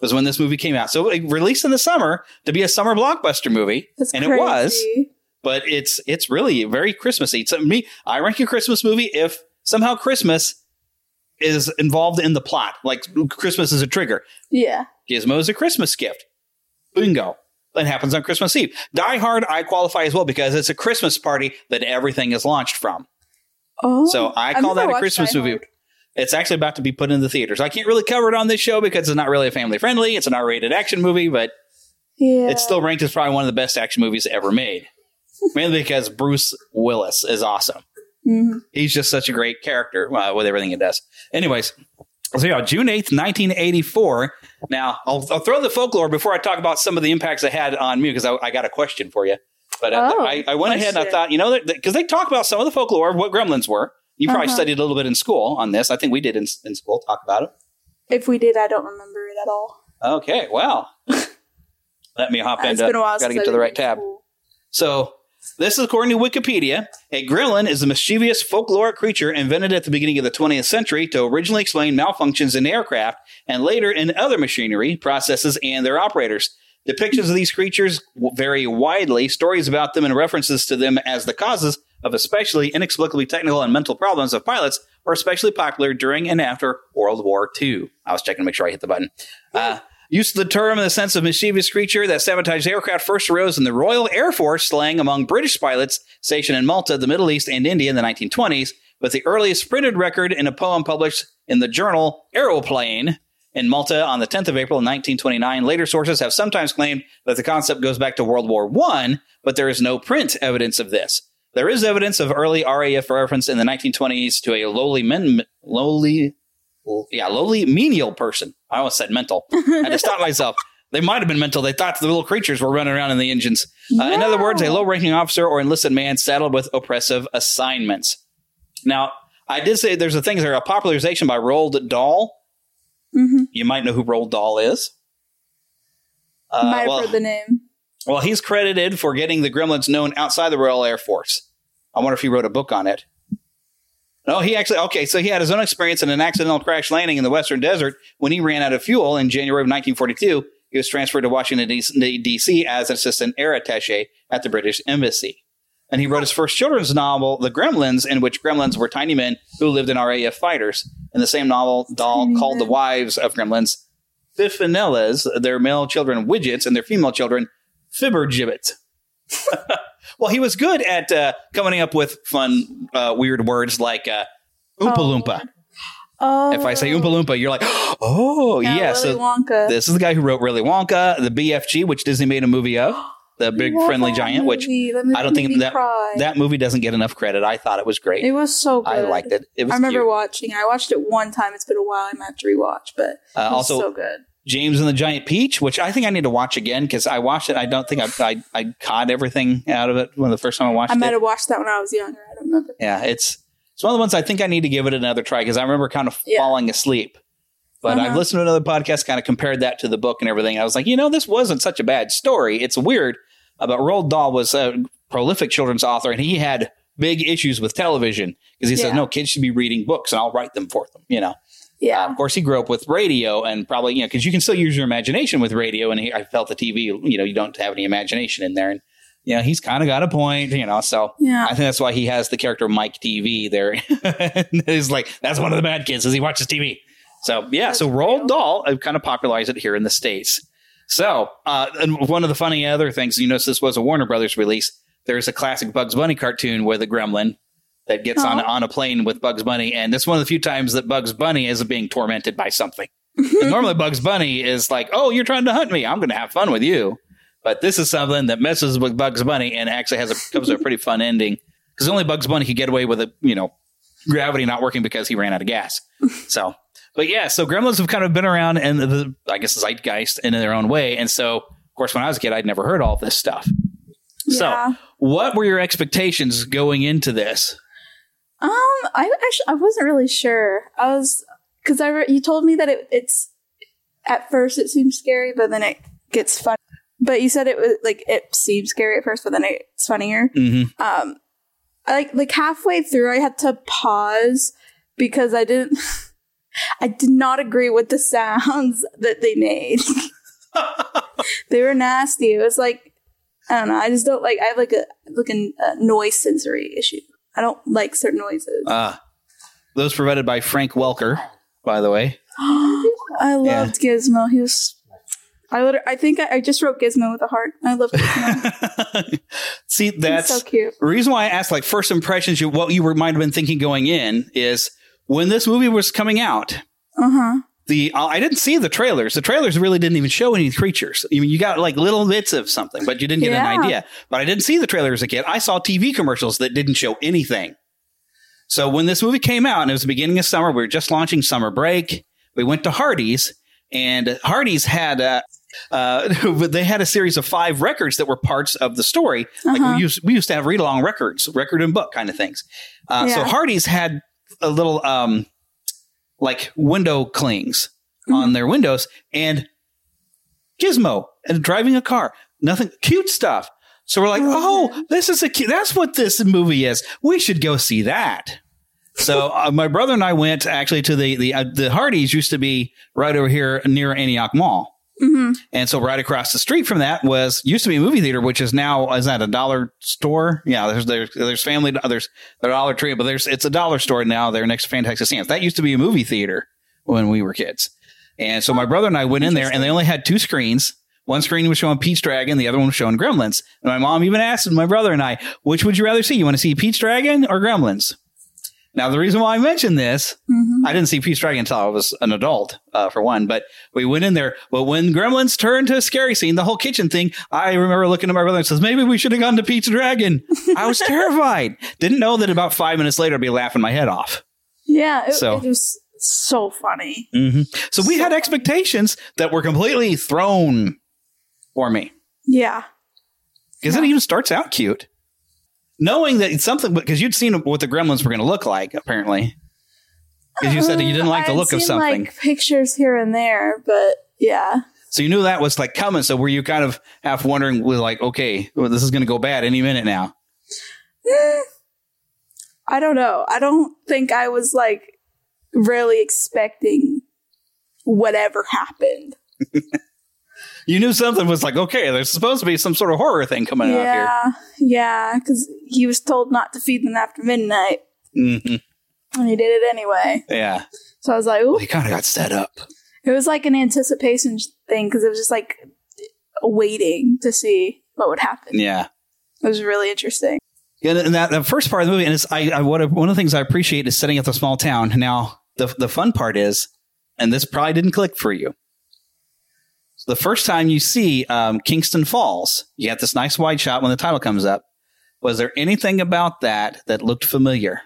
was when this movie came out. So it released in the summer to be a summer blockbuster movie, That's and it was. But it's it's really very Christmassy. So me, I rank a Christmas movie if somehow Christmas is involved in the plot, like Christmas is a trigger. Yeah. Gizmo is a Christmas gift. Bingo. That happens on Christmas Eve. Die Hard, I qualify as well because it's a Christmas party that everything is launched from. Oh. So I call that a Christmas movie. It's actually about to be put in the theaters. I can't really cover it on this show because it's not really a family friendly. It's an R rated action movie, but Yeah. it's still ranked as probably one of the best action movies ever made. *laughs* Mainly because Bruce Willis is awesome. Mhm. He's just such a great character uh, with everything he does. Anyways, so yeah, June 8th, 1984. Now, I'll, I'll throw the folklore before I talk about some of the impacts it had on me because I, I got a question for you. But uh, Oh, I, I went ahead and I thought, you know, because they talk about some of the folklore of what gremlins were. You probably Uh-huh. studied a little bit in school on this. I think we did in, in school talk about it. If we did, I don't remember it at all. Okay, well, *laughs* let me hop It's into. been a while Got to get to the right tab. So, this is according to Wikipedia. A gremlin is a mischievous folkloric creature invented at the beginning of the 20th century to originally explain malfunctions in aircraft and later in other machinery, processes, and their operators. Depictions of these creatures vary widely. Stories about them and references to them as the causes of especially inexplicably technical and mental problems of pilots were especially popular during and after World War II. I was checking to make sure I hit the button. Uh, use of the term in the sense of mischievous creature that sabotaged aircraft first arose in the Royal Air Force slang among British pilots stationed in Malta, the Middle East, and India in the 1920s, with the earliest printed record in a poem published in the journal Aeroplane in Malta on the 10th of April 1929. Later sources have sometimes claimed that the concept goes back to World War I, but there is no print evidence of this. There is evidence of early RAF reference in the 1920s to a lowly men, lowly, yeah, lowly menial person. I almost said mental. I had to stop myself. They might have been mental. They thought the little creatures were running around in the engines. Uh, in other words, a low ranking officer or enlisted man saddled with oppressive assignments. Now, I did say there's a thing there, a popularization by Roald Dahl. Mm-hmm. You might know who Roald Dahl is. Uh, Might have well, heard the name. Well, he's credited for getting the gremlins known outside the Royal Air Force. I wonder if he wrote a book on it. No, he actually, okay, so he had his own experience in an accidental crash landing in the Western Desert when he ran out of fuel in January of 1942. He was transferred to Washington, D.C. as an assistant air attache at the British Embassy. And he wrote his first children's novel, The Gremlins, in which gremlins were tiny men who lived in RAF fighters. In the same novel, Dahl called the wives of gremlins Fifinellas, their male children widgets, and their female children fibbergibbets. *laughs* well, he was good at uh, coming up with fun, uh, weird words like uh, Oompa Loompa. Oh. If I say Oompa Loompa, you're like, *gasps* oh, Yeah, yeah. So Wonka. this is the guy who wrote Willy Wonka, the BFG, which Disney made a movie of, the *gasps* Big Friendly Giant, which I don't think that cry. that movie doesn't get enough credit. I thought it was great. It was so good. I liked it. It was I remember cute. watching. I watched it one time. It's been a while. I might have to rewatch, but Uh, it was also, so good. James and the Giant Peach, which I think I need to watch again because I watched it. I don't think I, I I caught everything out of it when the first time I watched it. I it. might have watched that when I was younger. I don't remember. Yeah, it's it's one of the ones I think I need to give it another try because I remember kind of Yeah. falling asleep. But I've Uh-huh. listened to another podcast, kind of compared that to the book and everything. I was like, you know, this wasn't such a bad story. It's weird, uh, but Roald Dahl was a prolific children's author, and he had big issues with television because he said, Yeah. no, kids should be reading books, and I'll write them for them. You know. Yeah. Of course, he grew up with radio, and probably you know because you can still use your imagination with radio. And he, I felt the TV, you know, you don't have any imagination in there, and you know, he's kind of got a point, you know. So Yeah. I think that's why he has the character Mike Teavee there. *laughs* he's like, that's one of the bad kids, as he watches TV. So yeah, so Roald Dahl uh, kind of popularized it here in the states. So uh, and one of the funny other things, you notice this was a Warner Brothers release. There's a classic Bugs Bunny cartoon with a gremlin that gets on on a plane with Bugs Bunny, and this is one of the few times that Bugs Bunny is being tormented by something. *laughs* Normally, Bugs Bunny is like, "Oh, you're trying to hunt me. I'm going to have fun with you." But this is something that messes with Bugs Bunny and actually has a comes to a pretty fun ending because only Bugs Bunny could get away with a you know, gravity not working because he ran out of gas. *laughs* So, but yeah, so Gremlins have kind of been around and the, I guess zeitgeist in their own way. And so, of course, when I was a kid, I'd never heard all this stuff. Yeah. So, what were your expectations going into this? Um, I actually I wasn't really sure. I was because I re- you told me that it, it's at first it seems scary, but then it gets fun. But you said it was like it seemed scary at first, but then it's funnier. Mm-hmm. Um, I, like like halfway through, I had to pause because I didn't. *laughs* I did not agree with the sounds that they made. *laughs* they were nasty. It was like I don't know. I just don't like. I have like a like a, a noise sensory issue. I don't like certain noises. Ah, those provided by Frank Welker, by the way. *gasps* I loved Gizmo. He was. I literally, I think I, I just wrote Gizmo with a heart. I love Gizmo. *laughs* See, that's so cute. The reason why I asked, like, first impressions, you, what you were, might have been thinking going in is when this movie was coming out, Uh huh. The uh, I didn't see the trailers. The trailers really didn't even show any creatures. I mean, you got like little bits of something, but you didn't get Yeah. an idea. But I didn't see the trailers as a kid. I saw TV commercials that didn't show anything. So when this movie came out, and it was the beginning of summer, we were just launching summer break. We went to Hardee's, and Hardee's had uh, uh, *laughs* they had a series of five records that were parts of the story. Like Uh-huh. we used, we used to have read along records, record and book kind of things. Uh, So Yeah. Hardee's had a little um, like window clings on their windows and Gizmo and driving a car. Nothing cute stuff. So we're like, oh, this is a cute. That's what this movie is. We should go see that. So uh, my brother and I went actually to the the uh, the Hardee's used to be right over here near Antioch Mall. Mm-hmm. And so right across the street from that was used to be a movie theater, which is now is that a dollar store? Yeah, there's there's there's family there's the Dollar Tree, but there's it's a dollar store now. There next to Fantastic Sam's. That used to be a movie theater when we were kids. And so my brother and I went in there, and they only had two screens. One screen was showing Pete's Dragon, the other one was showing Gremlins. And my mom even asked my brother and I, which would you rather see? You want to see Pete's Dragon or Gremlins? Now, the reason why I mentioned this, I didn't see Pete's Dragon until I was an adult, uh, for one, but we went in there. But when Gremlins turned to a scary scene, the whole kitchen thing, I remember looking at my brother and says, maybe we should have gone to Pete's Dragon. I was *laughs* terrified. Didn't know that about five minutes later I'd be laughing my head off. Yeah, it, So- it was so funny. hmm So we had expectations that were completely thrown for me. Yeah. Because it even starts out cute. Knowing that it's something, because you'd seen what the gremlins were going to look like, apparently. Because you said that you didn't like the look of something. Like pictures here and there, but yeah. so you knew that was like coming. So were you kind of half wondering, like, okay, well, this is going to go bad any minute now? Eh, I don't know. I don't think I was like really expecting whatever happened. *laughs* You knew something was like, okay, there's supposed to be some sort of horror thing coming out here. yeah, yeah, because he was told not to feed them after midnight, here. hmm and he did it anyway. Yeah. So I was like, ooh. He kind of got set up. It was like an anticipation thing because it was just like waiting to see what would happen. Yeah. It was really interesting. Yeah, and that the first part of the movie, and it's I, I what one of the things I appreciate is setting up the small town. Now, the the fun part is, and this probably didn't click for you. The first time you see um, Kingston Falls, you got this nice wide shot when the title comes up. Was there anything about that that looked familiar?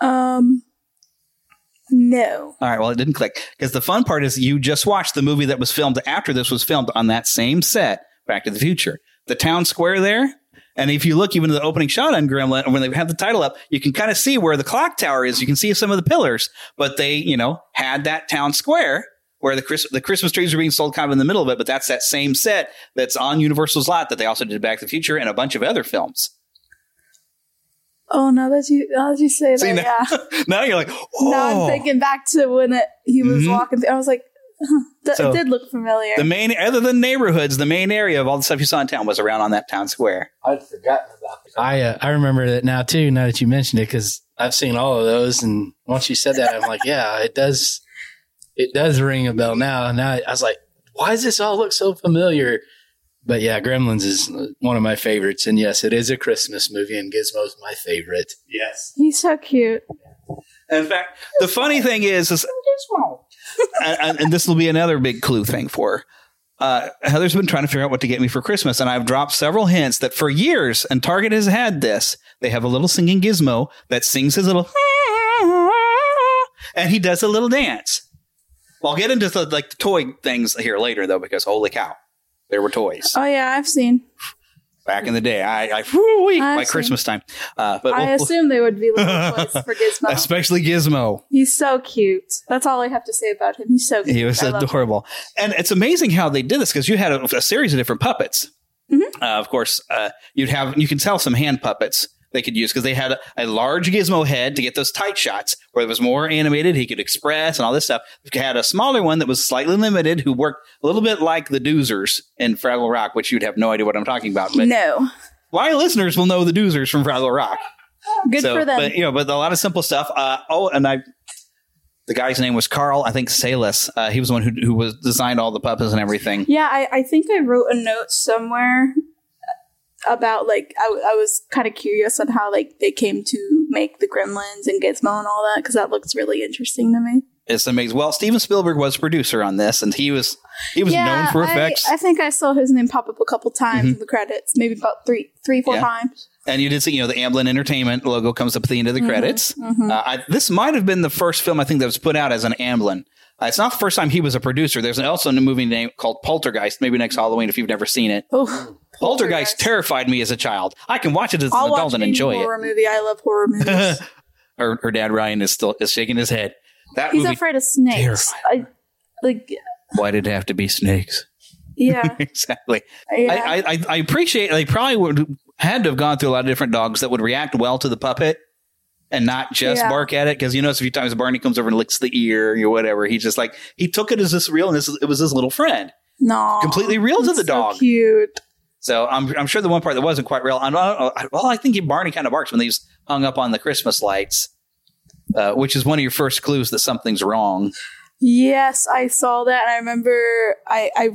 Um, no. All right, well, it didn't click because the fun part is you just watched the movie that was filmed after this was filmed on that same set, Back to the Future. The town square there, and if you look even at the opening shot on Gremlin, when they have the title up, you can kind of see where the clock tower is. You can see some of the pillars, but they, you know, had that town square where the Chris, the Christmas trees are being sold kind of in the middle of it. But that's that same set that's on Universal's lot that they also did Back to the Future and a bunch of other films. Oh, now that you now that you say See, that, now- yeah. *laughs* now you're like, oh, Now I'm thinking back to when it, he was Mhm. walking. Through, I was like, huh, that, So, it did look familiar. the main, other than neighborhoods, the main area of all the stuff you saw in town was around on that town square. I'd forgotten about it. I uh, I remember that now too. Now that you mentioned it, because I've seen all of those, and once you said that, I'm like, yeah, it does. It does ring a bell now. Now I was like, why does this all look so familiar? But yeah, Gremlins is one of my favorites, and yes, it is a Christmas movie, and Gizmo's my favorite. Yes. He's so cute. In fact, the funny thing is, is *laughs* and, and- and this will be another big clue thing for her. Uh, Heather's been trying to figure out what to get me for Christmas, and I've dropped several hints that for years, and Target has had this. They have a little singing gizmo that sings his little, *laughs* and he does a little dance. Well, I'll get into the, like the toy things here later though, because holy cow, there were toys Oh yeah, I've seen. back in the day. I, I I've by. Christmas time. Uh, but I we'll- assume they would be little *laughs* toys for Gizmo. especially Gizmo. He's so cute. That's all I have to say about him. He's so cute. He was I love him. adorable, and it's amazing how they did this because you had a, a series of different puppets. Mm-hmm. Uh, of course, uh, you'd have you can tell some hand puppets they could use because they had a, a large Gizmo head to get those tight shots where it was more animated. He could express and all this stuff. You had a smaller one that was slightly limited, who worked a little bit like the Doozers in Fraggle Rock, which you'd have no idea what I'm talking about. But No. my listeners will know the Doozers from Fraggle Rock. Good So, for them. But you know, but a lot of simple stuff. Uh, oh, and I, the guy's name was Carl. I think Salis. Uh, he was the one who who was designed all the puppets and everything. Yeah, I, I think I wrote a note somewhere about like I was kind of curious on how like they came to make the Gremlins and Gizmo and all that because that looks really interesting to me. It's amazing. Well, Steven Spielberg was producer on this, and he was he was yeah, known for effects. I, think I saw his name pop up a couple times Mhm. in the credits, maybe about three, three, four Yeah. times. and you did see, you know, the Amblin Entertainment logo comes up at the end of the Mhm, credits. mhm. Uh, I, this might have been the first film I think that was put out as an Amblin. Uh, it's not the first time he was a producer. There's also a movie name called Poltergeist. Maybe next Halloween if you've never seen it. Oh, *laughs* Poltergeist terrified me as a child. I can watch it as an I'll watch adult and enjoy it. horror movie. I love horror movies. *laughs* her, her dad Ryan is still is shaking his head. That He's movie. afraid of snakes. I, like, Why did it have to be snakes? yeah, *laughs* exactly. Yeah. I, I I- I appreciate they probably would had to have gone through a lot of different dogs that would react well to the puppet and not just Yeah. bark at it because you notice a few times Barney comes over and licks the ear or whatever. He just like he took it as this real and this it was his little friend. no, Completely real to the so dog. Cute. So I'm I'm sure the one part that wasn't quite real. I don't, I- well, I think Barney kind of barks when he's hung up on the Christmas lights, uh, which is one of your first clues that something's wrong. Yes, I saw that. And I remember I I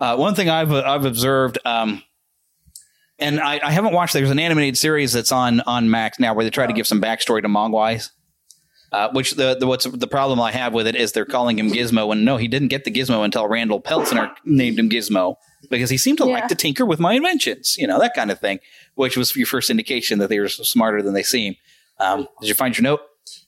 Uh, one thing I've I've observed, um, and I, I haven't watched. There's an animated series that's on on Max now where they try to give some backstory to Mogwais. Uh, which the, the what's the problem I have with it is they're calling him Gizmo, and no, he didn't get the Gizmo until Randall Peltzner named him Gizmo because he seemed to Yeah. like to tinker with my inventions, you know that kind of thing. Which was your first indication that they were smarter than they seem. Um, did you find your note?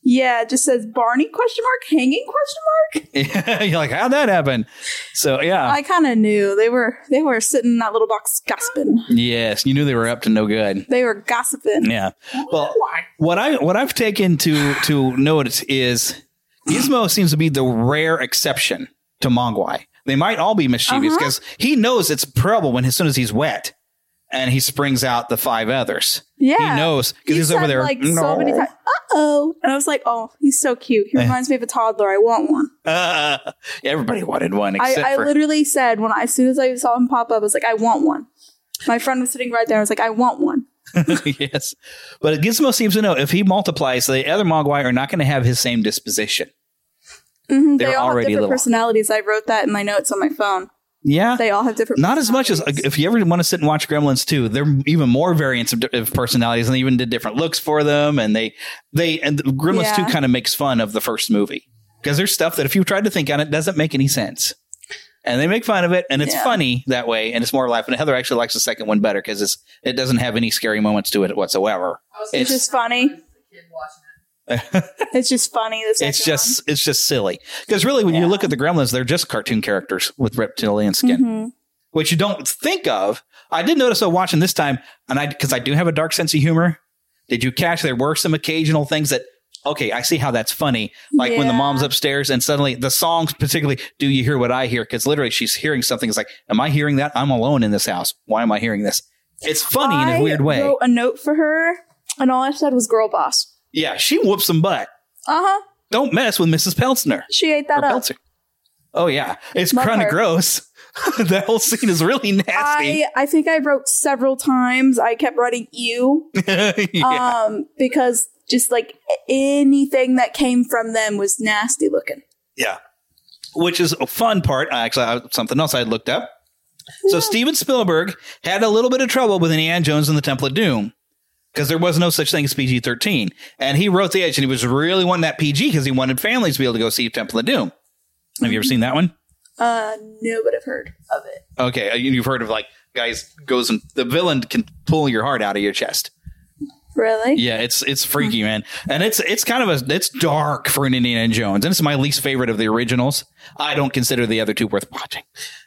Yeah, it just says Barney question mark hanging question mark. *laughs* You're like, how'd that happen? So yeah, I kind of knew they were they were sitting in that little box gossiping. yes, you knew they were up to no good. They were gossiping. Yeah. Well, what I what I've taken to to notice is Gizmo seems to be the rare exception to Mogwai. They might all be mischievous Uh-huh. Uh-huh. because he knows it's trouble when as soon as he's wet, and he springs out the five others. Yeah, he knows because he's over there. like so many times. Uh oh, and I was like, oh, he's so cute. He Eh. reminds me of a toddler. I want one. Uh, *laughs* everybody wanted one I, except I for literally said when I, as soon as I saw him pop up, I was like, I want one. My friend was sitting right there. I was like, I want one. *laughs* yes. But Gizmo seems to know if he multiplies, the other Mogwai are not going to have his same disposition. Mhm, They're They all have already different little. personalities. I wrote that in my notes on my phone. Yeah. They all have different. Not as much as if you ever want to sit and watch Gremlins 2, they're even more variants of, of personalities and they even did different looks for them. And they, they, and the Gremlins Yeah. 2 kind of makes fun of the first movie because there's stuff that if you tried to think on it doesn't make any sense. And they make fun of it and it's Yeah. funny that way and it's more life. And Heather actually likes the second one better because it's, it doesn't have any scary moments to it whatsoever. It's, just funny. *laughs* it's just funny. It's just it's just silly. Because really when you look at the gremlins they're just cartoon characters with reptilian skin Mhm. which you don't think of. I did notice though watching this time and i because i do have a dark sense of humor. Did you catch there were some occasional things that okay i see how that's funny. Like when the mom's upstairs and suddenly the songs particularly do you hear what i hear? Because literally she's hearing something. It's like am i hearing that? I'm alone in this house. Why am i hearing this? It's funny in a weird way. Wrote a note for her, and all I said was "girl boss." Yeah she whoops some butt Uh huh. don't mess with mrs peltzner She ate that Or up. Peltzer. Oh yeah, it's Love kind of her. gross. *laughs* that whole scene is really nasty. I I think I wrote several times. I kept writing "you" *laughs* yeah. um, because just like anything that came from them was nasty looking. yeah, which is a fun part. I actually, I- something else I looked up. So Steven Spielberg had a little bit of trouble with Indiana Jones and the Temple of Doom because there was no such thing as PG thirteen, and he wrote the edge, and he was really wanting that PG because he wanted families to be able to go see Temple of Doom. Have you ever seen that one? Uh, no, but I've heard of it. Okay, uh, you- you've heard of like guys goes and the villain can pull your heart out of your chest. Really? Yeah, it's it's freaky, man, and it's it's kind of a it's dark for an Indiana Jones, and it's my least favorite of the originals. I don't consider the other two worth watching,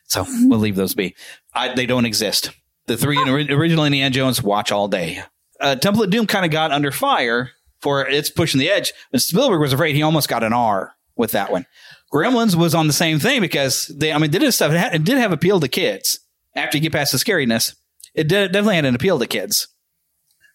so we'll leave those be. I, they don't exist. The three in ori- original Indiana Jones watch all day. Uh, Temple of Doom kind of got under fire for its pushing the edge, but Spielberg was afraid he almost got an R with that one. Gremlins was on the same thing because they, I mean, did stuff. It, had, it did have appeal to kids after you get past the scariness. It did, definitely had an appeal to kids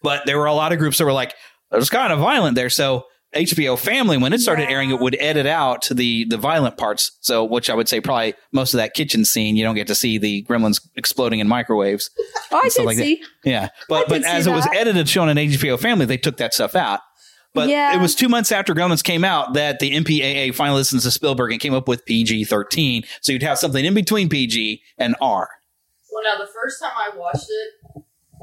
but there were a lot of groups that were like, it was kind of violent there. So HBO Family, when it started airing, it would edit out the the violent parts. So, which I would say probably most of that kitchen scene, you don't get to see the gremlins exploding in microwaves. *laughs* Oh, I did like that. see. Yeah, but I but as it was edited, shown on HBO Family, they took that stuff out. But Yeah. it was two months after Gremlins came out that the MPAA finally listened to Spielberg and came up with PG thirteen. So you'd have something in between PG and R. Well, now the first time I watched it,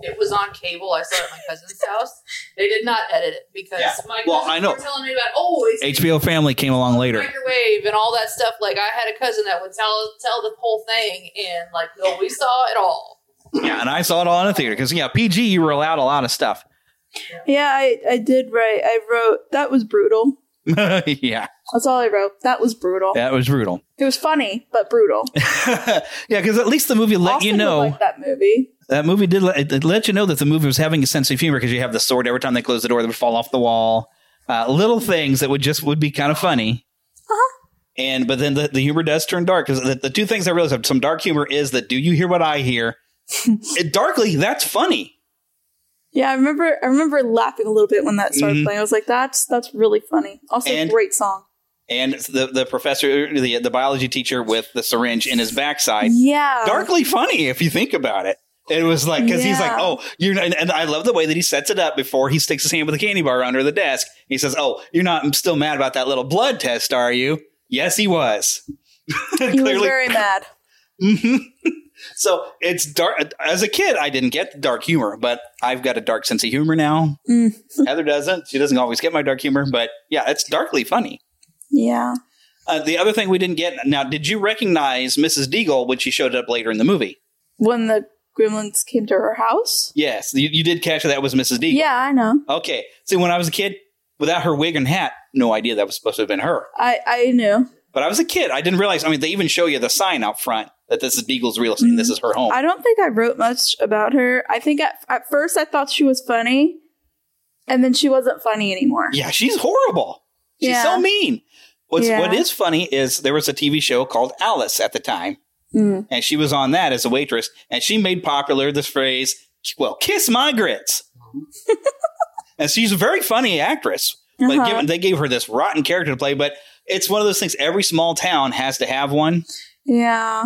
it was on cable. I saw it at my cousin's house. They did not edit it because Yeah. my Well, cousins I know. were telling me about oh, it's HBO Family came along later. microwave and all that stuff. Like I had a cousin that would tell tell the whole thing, and like no, we saw it all. Yeah, and I saw it all in a theater because yeah, PG you were allowed a lot of stuff. Yeah, I, I did write. I wrote, that was brutal. *laughs* yeah, That's all I wrote. That was brutal. that was brutal. It was funny, but brutal. *laughs* Yeah, because at least the movie let Austin you would know like that movie. that movie did let, it let you know that the movie was having a sense of humor because you have the sword every time they close the door that would fall off the wall. Uh, little things that would just would be kind of funny. And but then the, the humor does turn dark because the, the two things I realized have some dark humor is that do you hear what I hear? *laughs* it darkly that's funny. Yeah, I remember. I remember laughing a little bit when that started Mhm. playing. I was like, "That's that's really funny." Also, And- great song. And the the professor, the the biology teacher with the syringe in his backside, Yeah. darkly funny if you think about it. It was like because he's like, oh, you're, not, and, and I love the way that he sets it up before he sticks his hand with a candy bar under the desk. He says, "Oh, you're not still mad about that little blood test, are you?" Yes, he was. *laughs* He was very mad. hmm *laughs* So it's dark. As a kid, I didn't get the dark humor, but I've got a dark sense of humor now. Mm. Heather doesn't. She doesn't always get my dark humor, but yeah, it's darkly funny. Yeah. Uh, the other thing we didn't get now, did you recognize Mrs. Deagle when she showed up later in the movie? When the gremlins came to her house. Yes, you, you did catch that, that was Mrs. Deagle. Yeah, I know. Okay. See, when I was a kid, without her wig and hat, no idea that was supposed to have been her. I I knew. But I was a kid. I didn't realize. I mean, they even show you the sign out front that this is Deagle's real estate. and This is her home. I don't think I wrote much about her. I think at, at first I thought she was funny, and then she wasn't funny anymore. Yeah, she's horrible. She's Yeah. so mean. What's Yeah. what is funny is there was a TV show called Alice at the time, Mm. and she was on that as a waitress, and she made popular this phrase, "Well, kiss my grits." *laughs* and she's a very funny actress, but Uh-huh. given they gave her this rotten character to play, but it's one of those things. Every small town has to have one. Yeah.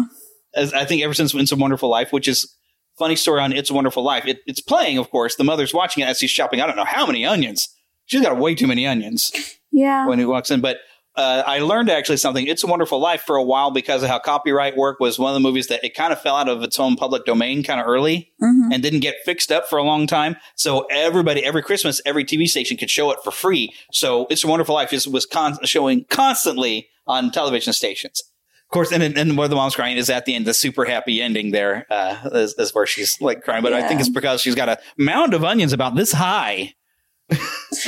As I think ever since It's a Wonderful Life, which is funny story on It's a Wonderful Life. It, it's playing, of course. The mother's watching it as she's shopping. I don't know how many onions. She's got way too many onions *laughs* Yeah. when he walks in. But uh, I learned actually something. It's a Wonderful Life for a while because of how copyright work was one of the movies that it kind of fell out of its own public domain kind of early Mhm. and didn't get fixed up for a long time. So everybody, every Christmas, every TV station could show it for free. So It's a Wonderful Life just was con- showing constantly on television stations. Of course, and, and where the mom's crying is at the end, the super happy ending there uh, is, is where she's like crying. But I think it's because she's got a mound of onions about this high. *laughs* and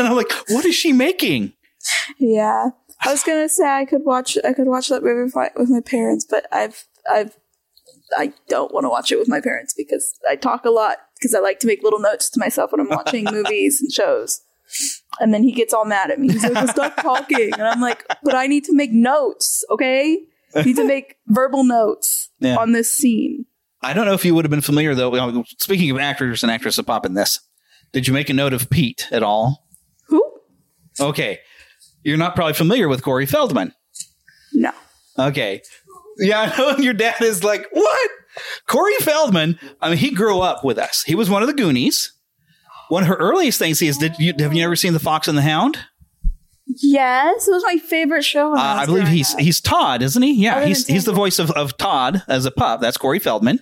I'm like, what is she making? Yeah. I was gonna say I could watch I could watch that movie with my, with my parents, but I've I've I don't want to watch it with my parents because I talk a lot because I like to make little notes to myself when I'm watching *laughs* movies and shows. And then he gets all mad at me. He's like, "Stop talking," and I'm like, "But I need to make notes, okay? I need to make verbal notes *laughs* Yeah. on this scene." I don't know if you would have been familiar though. Speaking of actors and actresses pop in this, did you make a note of Pete at all? Who? Okay, you're not probably familiar with Corey Feldman. No. Okay. Yeah, I know *laughs* your dad is like, what? Corey Feldman, I mean, he grew up with us. He was one of the Goonies. One of her earliest things he is, did you, have you ever seen The Fox and the Hound? Yes, it was my favorite show. Uh, I, I believe he's up. he's Todd, isn't he? Yeah, he's he's the voice of, of Todd as a pup. That's Corey Feldman.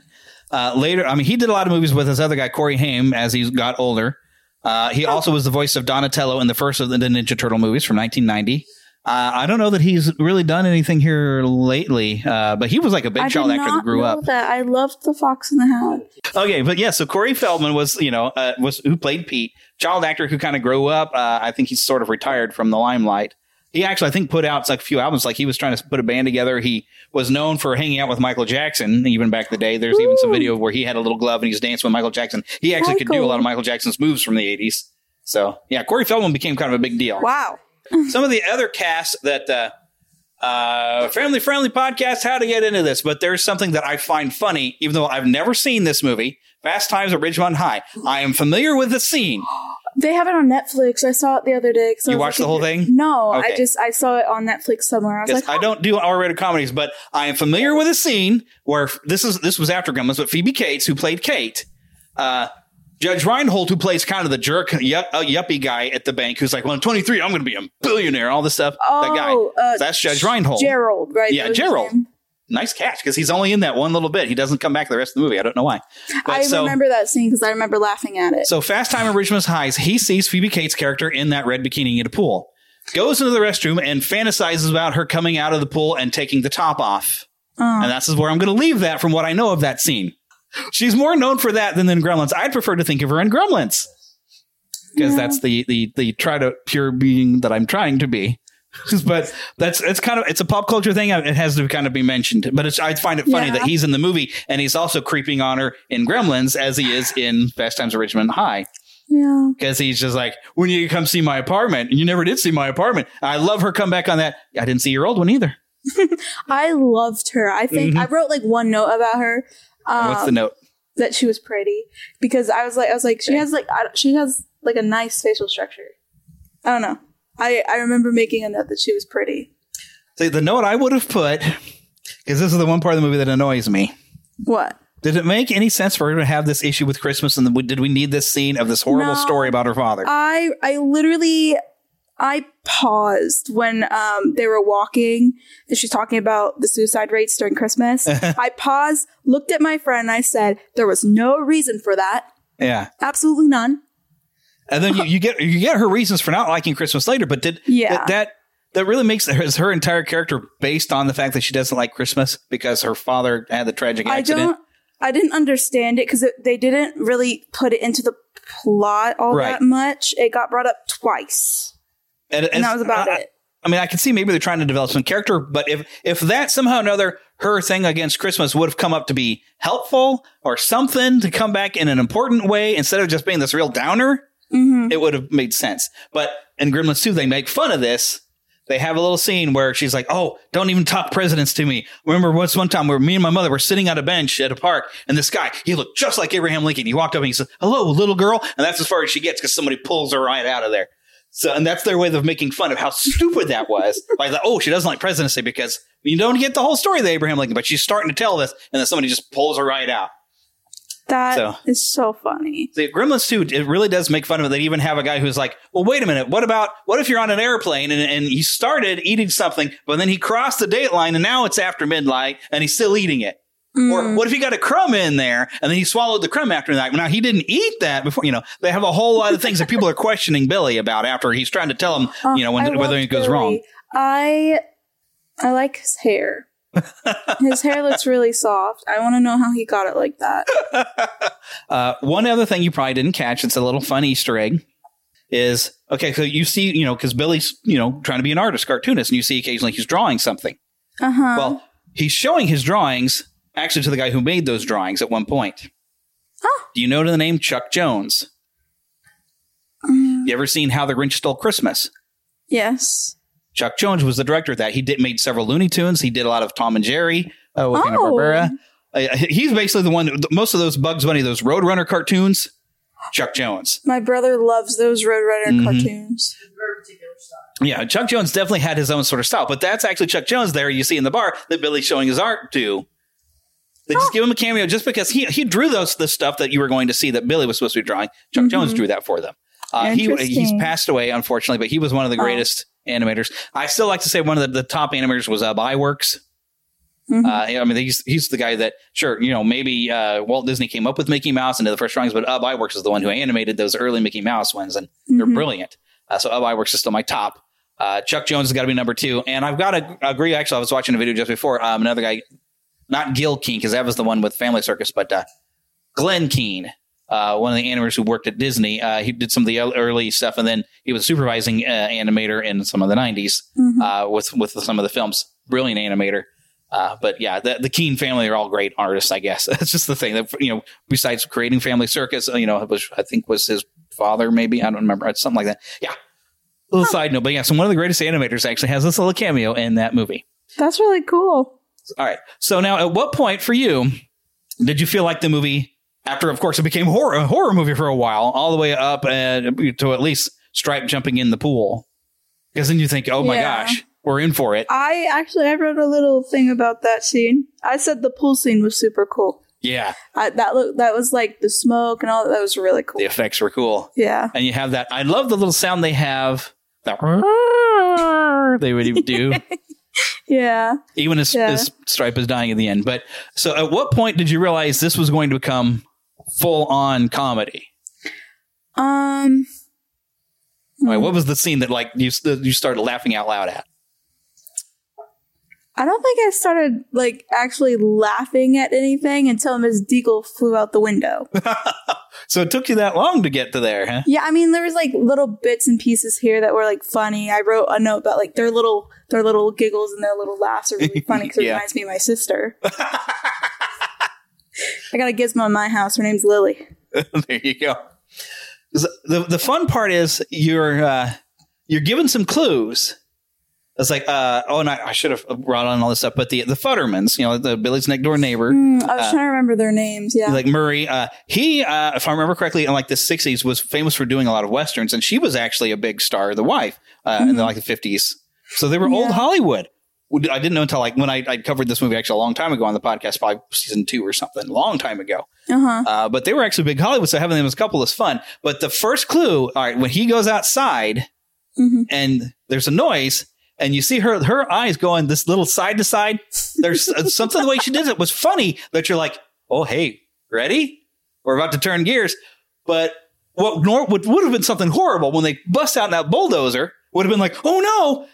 Uh, later, I mean, he did a lot of movies with his other guy, Corey Haim, as he got older. Uh, he also was the voice of Donatello in the first of the Ninja Turtle movies from 1990. Uh, I don't know that he's really done anything here lately, uh, but he was like a big I child actor that grew up. That I loved the Fox and the Hound. Okay, but yeah, so Corey Feldman was, you know, uh, was who played Pete, child actor who kind of grew up. Uh, I think he's sort of retired from the limelight. He actually, I think, put out like a few albums. Like he was trying to put a band together. He was known for hanging out with Michael Jackson, even back in the day. There's even some video where he had a little glove and he's dancing with Michael Jackson. He actually could do a lot of Michael Jackson's moves from the 80s. So yeah, Corey Feldman became kind of a big deal. Wow. *laughs* Some of the other casts that uh, uh, family friendly podcast, how to get into this, but there's something that I find funny, even though I've never seen this movie. Fast Times at Ridgemont High. I am familiar with the scene. *gasps* They have it on Netflix. I saw it the other day. You watched the whole thing? No, Okay. I just I saw it on Netflix somewhere. I was like, I don't do R-rated comedies, but I am familiar with a scene where this is this was after Gremlins, but Phoebe Cates, who played Kate, uh, Judge Reinhold, who plays kind of the jerk yup, uh, yuppie guy at the bank, who's like, "Well, I'm 23, I'm going to be a billionaire." All this stuff. that guy. Oh, uh, That's Judge Reinhold. Gerald, right? Yeah, Gerald. Nice catch because he's only in that one little bit. He doesn't come back the rest of the movie. I don't know why. But I so, remember that scene because I remember laughing at it. so Fast Time at Richmond's Highs, he sees Phoebe Cates' character in that red bikini in a pool, goes into the restroom and fantasizes about her coming out of the pool and taking the top off. Oh. And that's where I'm going to leave that from what I know of that scene. She's more known for that than in Gremlins. I'd prefer to think of her in Gremlins because that's the the the try to pure being that I'm trying to be. *laughs* but that's it's kind of it's a pop culture thing. It has to kind of be mentioned. But it's I find it funny Yeah. that he's in the movie and he's also creeping on her in Gremlins as he is in Fast Times at Richmond High yeah. because he's just like, when you come see my apartment, and you never did see my apartment. I love her come back on that. I didn't see your old one either. *laughs* I loved her. I think Mhm. I wrote like one note about her. Um, What's the note? That she was pretty because I was like, I was like, she has like, I, she has like a nice facial structure. I don't know. I I remember making a note that she was pretty. See, the note I would have put, because this is the one part of the movie that annoys me. What? Did it make any sense for her to have this issue with Christmas? And did we need this scene of this horrible No. story about her father? I I literally I paused when um they were walking and she's talking about the suicide rates during Christmas. *laughs* I paused, looked at my friend, and I said, There was no reason for that. yeah. Absolutely none. And then you, you get you get her reasons for not liking Christmas later, but did Yeah. that that, that really makes her, her entire character based on the fact that she doesn't like Christmas because her father had the tragic accident. I don't I didn't understand it because they didn't really put it into the plot all Right. that much. It got brought up twice. And, And that was about I, it. I mean, I can see maybe they're trying to develop some character, but if if that somehow or another her thing against Christmas would have come up to be helpful or something to come back in an important way instead of just being this real downer, Mm-hmm. it would have made sense. But in Gremlins 2, they make fun of this. They have a little scene where she's like, "Oh, don't even talk presidents to me." Remember, once one time where me and my mother were sitting on a bench at a park, and this guy he looked just like Abraham Lincoln. He walked up and he said, "Hello, little girl," and that's as far as she gets because somebody pulls her right out of there. So, and that's their way of making fun of how stupid that was. *laughs* The oh, she doesn't like presidency because you don't get the whole story of Abraham Lincoln, but she's starting to tell this, and then somebody just pulls her right out. That is So- so funny. The Gremlins 2, it really does make fun of it. They even have a guy who's like, well, wait a minute. What about, what if you're on an airplane and, and he started eating something, but then he crossed the date line and now it's after midnight and he's still eating it? Mm. Or what if he got a crumb in there and then he swallowed the crumb after that? Now he didn't eat that before, you know, they have a whole lot of things that people are questioning Billy about after he's trying to tell him, Oh, you know, when, whether it goes Billy. wrong. I I like his hair. His hair looks really soft. I want to know how he got it like that. *laughs* Uh, one other thing you probably didn't catch, it's a little fun Easter egg, is okay, so you see, you know, because Billy's, you know, trying to be an artist, cartoonist, and you see occasionally he's drawing something. Uh huh. Well, he's showing his drawings actually to the guy who made those drawings at one point. Do you know the name Chuck Jones? Mm. You ever seen How the Grinch Stole Christmas? yes. Chuck Jones was the director of that. He did made several Looney Tunes. He did a lot of Tom and Jerry uh, with Hanna Oh. Barbera. Uh, he's basically the one. Most of those Bugs Bunny, those Roadrunner cartoons, Chuck Jones. My brother loves those Roadrunner Mhm. cartoons. Yeah, Chuck Jones definitely had his own sort of style, but that's actually Chuck Jones there you see in the bar that Billy's showing his art to. They just give him a cameo just because he he drew those the stuff that you were going to see that Billy was supposed to be drawing. Chuck Mhm. Jones drew that for them. Uh, he he's passed away unfortunately, but he was one of the Oh. greatest animators. I still like to say one of the, the top animators was uh, Iwerks. Mhm. Uh, I mean, he's he's the guy that sure you know maybe uh, Walt Disney came up with Mickey Mouse and did the first drawings, but Ub Iwerks is the one who animated those early Mickey Mouse ones, and they're Mhm. brilliant. Uh, so Ub Iwerks is still my top. Uh, Chuck Jones has got to be number two, and I've got to agree. Actually, I was watching a video just before. Um, another guy, not Gil Keane, because that was the one with Family Circus, but uh, Glenn Keane, uh, one of the animators who worked at Disney. Uh, he did some of the early stuff, and then he was supervising uh, animator in some of the '90s Mhm. uh, with with some of the films. Brilliant animator. Uh, but yeah, the, the Keane family are all great artists. I guess *laughs* that's just the thing. That you know, besides creating Family Circus, you know, was I think was his father, maybe I don't remember, It's something like that. Yeah. Little side note, but yeah, so one of the greatest animators actually has this little cameo in that movie. That's really cool. All right. So now, at what point for you did you feel like the movie, after of course it became horror a horror movie for a while, all the way up uh, to at least Stripe jumping in the pool? Because then you think, oh my Yeah. gosh, we're in for it. I actually I wrote a little thing about that scene. I said the pool scene was super cool. Yeah, I, that look that was like the smoke and all that was really cool. the effects were cool. Yeah. And you have that. I love the little sound they have. That *laughs* they would do. *laughs* Yeah. even as, Yeah. as Stripe is dying at the end. But so, at what point did you realize this was going to become full on comedy? Um Like, what was the scene that like you you started laughing out loud at? I don't think I started like actually laughing at anything until Miss Deagle flew out the window. *laughs* So it took you that long to get to there, huh? yeah, I mean there was like little bits and pieces here that were like funny. I wrote a note about like their little their little giggles and their little laughs are really *laughs* funny because it reminds me of my sister. *laughs* I got a gizmo in my house. Her name's Lily. *laughs* there you go. The the fun part is you're uh, you're given some clues. It's like uh, oh, and I, I should have brought on all this stuff, but the the Futtermans, you know, the Billy's next door neighbor. Mm, I was uh, trying to remember their names. Yeah. like Murray. Uh, he, uh, if I remember correctly, in like the '60s, was famous for doing a lot of westerns, and she was actually a big star, the wife, uh, in the, like the '50s. So they were old Hollywood. I didn't know until like when I, I covered this movie actually a long time ago on the podcast, probably season two or something, a long time ago. uh-huh. Uh, but they were actually big Hollywood, so having them as a couple is fun. But the first clue, all right, when he goes outside Mhm. and there's a noise, and you see her her eyes going this little side to side. There's *laughs* something the way she did it was funny that you're like, oh hey, ready? We're about to turn gears. But what nor would would have been something horrible when they bust out that bulldozer would have been like, oh no.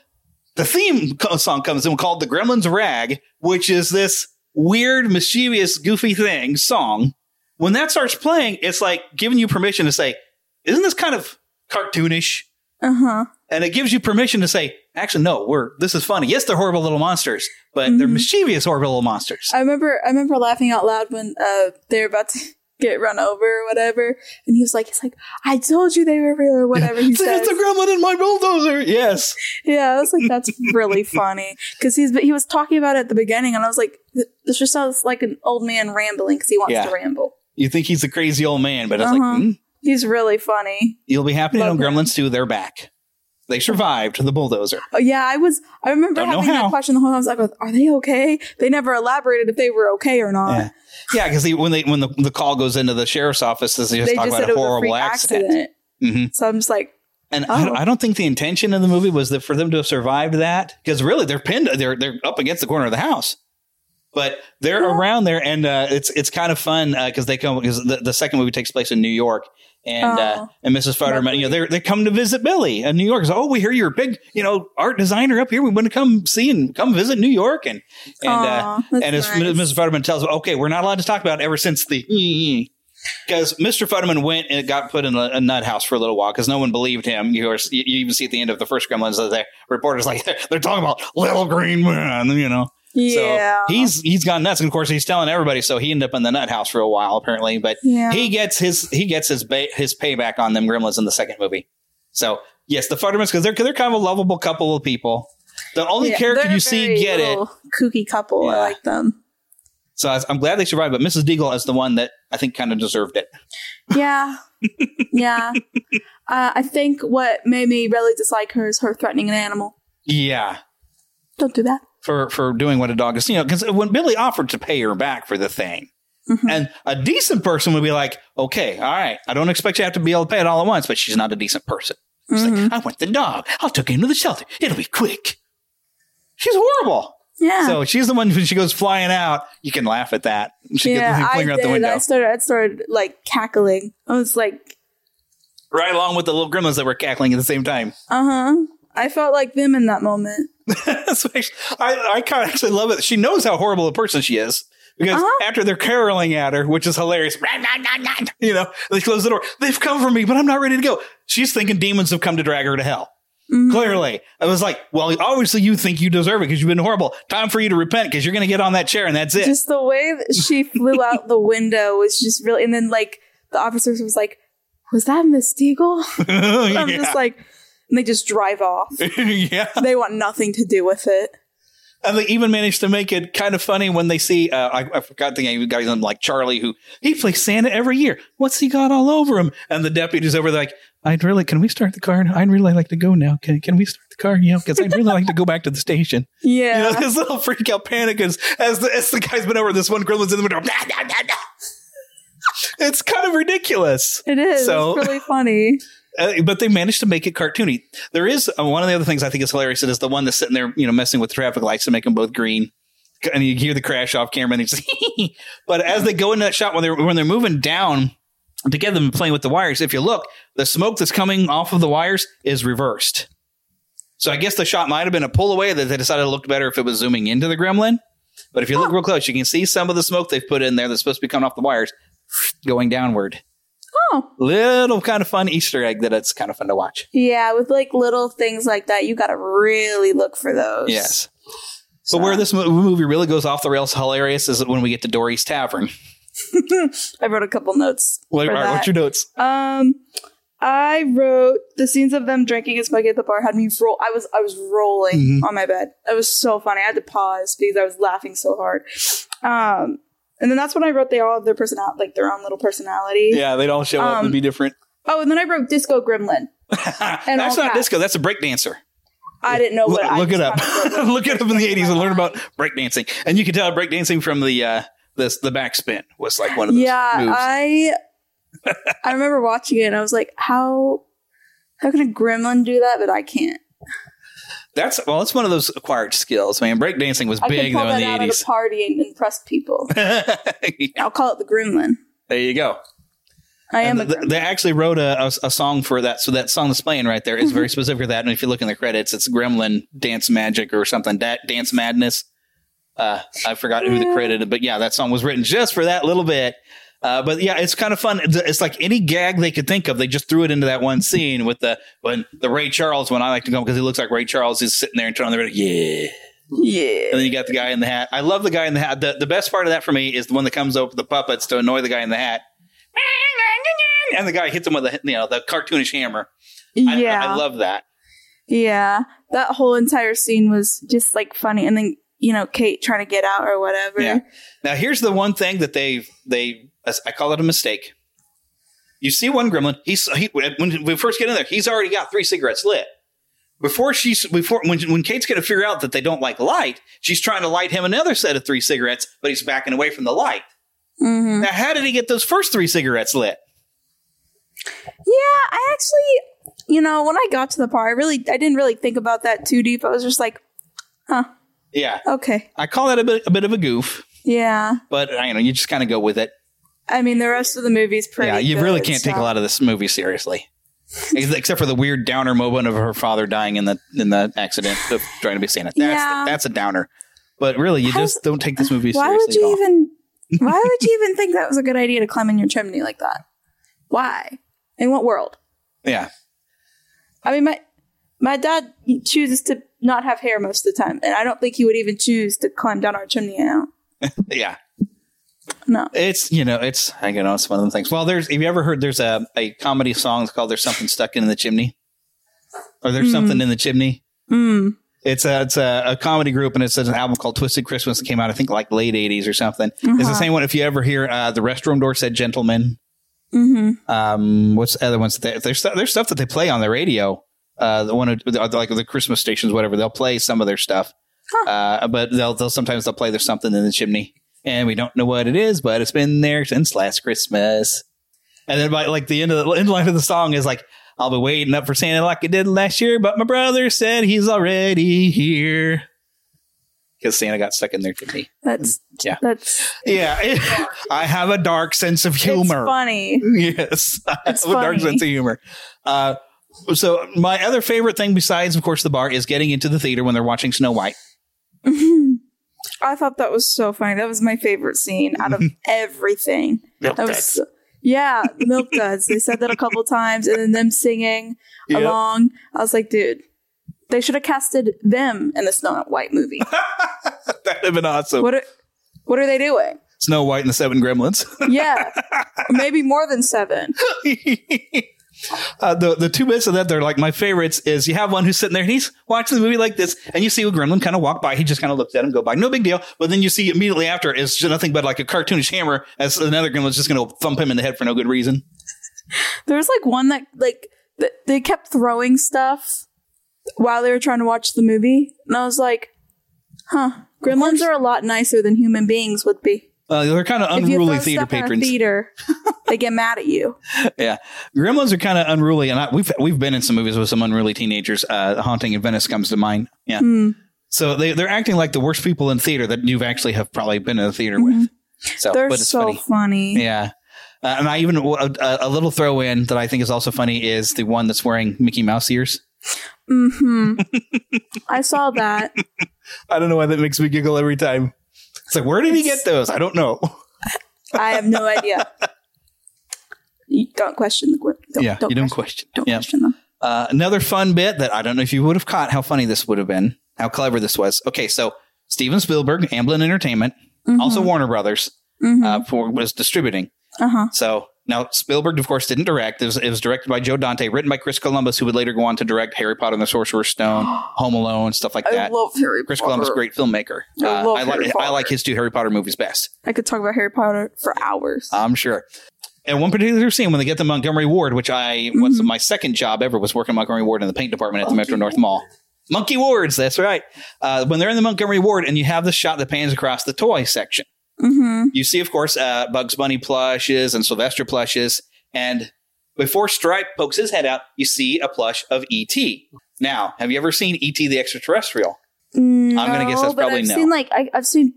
The theme song comes in called "The Gremlins Rag," which is this weird, mischievous, goofy thing song. When that starts playing, it's like giving you permission to say, "Isn't this kind of cartoonish?" Uh-huh. and it gives you permission to say, actually, no, we're this is funny. Yes, they're horrible little monsters, but they're Mhm. mischievous horrible little monsters. I remember I remember laughing out loud when uh they're about to get run over or whatever. And he was like, he's like, I told you they were real or whatever he *laughs* says. There's the gremlin in my bulldozer. Yes. Yeah, I was like, that's really *laughs* funny because he's he was talking about it at the beginning, and I was like, th- this just sounds like an old man rambling because he wants Yeah. to ramble. You think he's a crazy old man, but it's Uh-huh. like, mm, He's really funny. you'll be happy to know him. Gremlins 2, they're back. They survived the bulldozer. Oh yeah, I was. I remember Don't having that question the whole time. I was like, "Are they okay?" They never elaborated if they were okay or not. Yeah. Yeah, because when they when the, the call goes into the sheriff's office, they just they talk just about a was a horrible accident. accident. hmm So I'm just like, And Oh. I, I don't think the intention of the movie was that for them to have survived that because really they're pinned, they're they're up against the corner of the house, but they're around there, and uh, it's it's kind of fun because they come because the, the second movie takes place in New York. And uh, Oh. and Mrs. Futterman, you know, they they come to visit Billy in New York. So, oh, we hear you're a big, you know, art designer up here. We want to come see and come visit New York. And and Aw, uh, and as nice. Mrs. Futterman tells, them, okay, we're not allowed to talk about it ever since the because Mr. Futterman went and got put in a, a nut house for a little while because no one believed him. You, are, you you even see at the end of the first Gremlins that the reporters like they're talking about little green man, you know. Yeah. So he's he's gone nuts, and of course he's telling everybody. So he ended up in the nut house for a while apparently, but Yeah. he gets his he gets his ba- his payback on them Gremlins in the second movie. So yes, the Futtermans because they're they're kind of a lovable couple of people. The only Yeah, character you see get it. Kooky couple. I like them. So I, I'm glad they survived, but Mrs. Deagle is the one that I think kind of deserved it. Yeah. *laughs* yeah. Uh, I think what made me really dislike her is her threatening an animal. Yeah. Don't do that. For for doing what a dog is. You know, because when Billy offered to pay her back for the thing, Mm-hmm. and a decent person would be like, "Okay, all right, I don't expect you to have to be able to pay it all at once," but she's not a decent person. She's Mm-hmm. like, "I want the dog. I'll take him to the shelter. It'll be quick." She's horrible. Yeah. So she's the one when she goes flying out. You can laugh at that. She yeah, *laughs* gets I fling her out the did. window. I started. I started like cackling. I was like, right along with the little gremlins that were cackling at the same time. uh huh. I felt like them in that moment. *laughs* That's what I, I kind of actually love it. She knows how horrible a person she is because uh-huh. after they're caroling at her, which is hilarious, you know, they close the door. They've come for me, but I'm not ready to go. She's thinking demons have come to drag her to hell. Mm-hmm. Clearly, I was like, well, obviously you think you deserve it because you've been horrible. Time for you to repent because you're going to get on that chair and that's it. Just the way that she flew out the window was just really, and then like the officers was like, "Was that Miss Deagle?" *laughs* *laughs* I'm just like, and they just drive off. *laughs* yeah. They want nothing to do with it. And they even managed to make it kind of funny when they see, uh, I, I forgot the name, of the guy like Charlie, who he plays Santa every year. What's he got all over him? And the deputy's over there like, I'd really, can we start the car? I'd really like to go now. Can, can we start the car? Yeah, because I'd really like to go back to the station. Yeah. *laughs* You know, this little freak out panic as, as, the, as the guy's been over, this one gremlin's in the window. *laughs* It's kind of ridiculous. It is. So- it's really funny. Uh, but they managed to make it cartoony. There is uh, one of the other things I think is hilarious. It is the one that's sitting there, you know, messing with traffic lights to make them both green, and you hear the crash off camera. And *laughs* but as they go into that shot when they're when they're moving down to get them playing with the wires, if you look, the smoke that's coming off of the wires is reversed. So I guess the shot might have been a pull away that they decided it looked better if it was zooming into the gremlin. But if you look real close, you can see some of the smoke they've put in there that's supposed to be coming off the wires going downward. Oh. Little kind of fun Easter egg that it's kind of fun to watch. Yeah, with like little things like that, you got to really look for those. Yes. But where this movie really goes off the rails hilarious is when we get to Dorry's Tavern. *laughs* I wrote a couple notes. What, right, what's your notes? Um, I wrote the scenes of them drinking and smoking at the bar had me roll. I was I was rolling Mhm. on my bed. It was so funny. I had to pause because I was laughing so hard. Um, and then that's when I wrote they all have their personality, like their own little personality. Yeah, they'd all show up Um, and be different. Oh, and then I wrote Disco Gremlin. *laughs* And That's not caps. disco. That's a breakdancer. I didn't know what. I look it up. *laughs* look it up in the eighties and learn about breakdancing. And you can tell breakdancing from the uh, this the backspin was like one of those yeah, moves. I *laughs* I remember watching it and I was like, how how can a gremlin do that, but I can't. That's well, it's one of those acquired skills, man. Breakdancing was I big though in the eighties. party and impress people. *laughs* I'll call it the gremlin. There you go. I am th- they actually wrote a, a, a song for that. So that song that's playing right there is very *laughs* specific for that. And if you look in the credits, it's Gremlin Dance Magic or something. Da- Dance Madness. Uh, I forgot who the credited, but yeah, that song was written just for that little bit. Uh, but yeah, it's kind of fun. It's- like any gag they could think of, they just threw it into that one scene with the when the Ray Charles one. I like to go because he looks like Ray Charles is sitting there and turning on the radio. Yeah. Yeah. And then you got the guy in the hat. I love the guy in the hat. The, the best part of that for me is the one that comes over the puppets to annoy the guy in the hat. And the guy hits him with a you know the cartoonish hammer. Yeah. I, I love that. Yeah, that whole entire scene was just like funny, and then you know Kate trying to get out or whatever. Yeah. Now here's the one thing that they they I call it a mistake. You see one gremlin. He's he, when we first get in there, he's already got three cigarettes lit. Before she's before when when Kate's going to figure out that they don't like light, she's trying to light him another set of three cigarettes, but he's backing away from the light. Mm-hmm. Now, how did he get those first three cigarettes lit? Yeah, I actually, you know, when I got to the part, I really, I didn't really think about that too deep. I was just like, huh, Yeah, okay, I call that a bit a bit of a goof, yeah. but I know you just kind of go with it. I mean, the rest of the movie's pretty. yeah, you really can't take a lot of this movie seriously, except for the weird downer moment of her father dying in the in the accident of trying to be Santa. That's Yeah. that's a downer. But really, you just don't take this movie Why seriously. would you even? *laughs* Why would you even think that was a good idea to climb in your chimney like that? Why? In what world? Yeah, I mean, my my dad chooses to not have hair most of the time, and I don't think he would even choose to climb down our chimney now. *laughs* yeah. No, It's you know it's I know it's one of them things. Well, there's have you ever heard there's a a comedy song called "There's Something Stuck in the Chimney" or "There's Mm. Something in the Chimney." Hmm. It's a it's a, a comedy group and it's an album called Twisted Christmas that came out I think like late '80s or something. It's the Uh-huh. same one. If you ever hear uh, the restroom door said "Gentlemen," Mm-hmm. um, what's the other ones? That they, there's there's stuff that they play on the radio. Uh, the one who- the- like the Christmas stations, whatever. They'll play some of their stuff, uh, but they'll they'll sometimes they'll play there's something in the chimney, and we don't know what it is, but it's been there since last Christmas. And then by like the end of the end line of the song is like, "I'll be waiting up for Santa like I did last year, but my brother said he's already here." Because Santa got stuck in their chimney. That's Yeah. that's Yeah, *laughs* I have a dark sense of humor. It's funny. Yes, *laughs* I It's a dark sense of humor. Uh, So my other favorite thing besides, of course, the bar is getting into the theater when they're watching Snow White. *laughs* I thought that was so funny. That was my favorite scene out of *laughs* everything. Milk that was duds. so- yeah, milk duds. They said that a couple times, and then them singing Yep. along. I was like, dude, they should have casted them in the Snow White movie. *laughs* That'd have been awesome. what are What are they doing? Snow White and the Seven Gremlins. Yeah, *laughs* maybe more than seven. Uh, the the two bits of that they're like my favorites is you have one who's sitting there and he's watching the movie like this and you see a gremlin kind of walk by he just kind of looks at him go by no big deal but then you see immediately after is just nothing but like a cartoonish hammer as another gremlin's just going to thump him in the head for no good reason *laughs* There's like one that like th- they kept throwing stuff while they were trying to watch the movie, and I was like, huh. Gremlins are a lot nicer than human beings would be. Uh, they're kind of unruly theater stuff in a patrons theater, *laughs* they get mad at you. yeah gremlins are kind of unruly and I, we've we've been in some movies with some unruly teenagers uh haunting in venice comes to mind yeah Hmm. so they, they're acting like the worst people in theater that you've actually have probably been in a theater with so They're but it's so funny funny. Yeah. Uh, and I even a, a little throw in that I think is also funny is the one that's wearing Mickey Mouse ears. hmm *laughs* I saw that. I don't know why that makes me giggle every time. It's like, where did he get those? I don't know. *laughs* I have no idea. You don't question the don't, yeah, don't you don't question. question. Don't question them. Uh, another fun bit that I don't know if you would have caught how funny this would have been, how clever this was. Okay, so Steven Spielberg, Amblin Entertainment, Mhm. also Warner Brothers, Mhm. uh, for, was distributing. Uh huh. So now Spielberg, of course, didn't direct. It was, it was directed by Joe Dante, written by Chris Columbus, who would later go on to direct Harry Potter and the Sorcerer's Stone, *gasps* Home Alone, stuff like that. I love Harry Chris Potter. Columbus, great filmmaker. I Uh, love I, like I like his two Harry Potter movies best. I could talk about Harry Potter for hours. I'm sure. And one particular scene when they get to Montgomery Ward, which I was my second job ever was working in Montgomery Ward in the paint department at the Metro North Mall. Monkey Wards, that's right. Uh, when they're in the Montgomery Ward and you have the shot that pans across the toy section, Mm-hmm. you see, of course, uh, Bugs Bunny plushes and Sylvester plushes. And before Stripe pokes his head out, you see a plush of E.T. Now, have you ever seen E.T. the Extraterrestrial? I'm gonna guess that's probably I've no. Seen like I, I've seen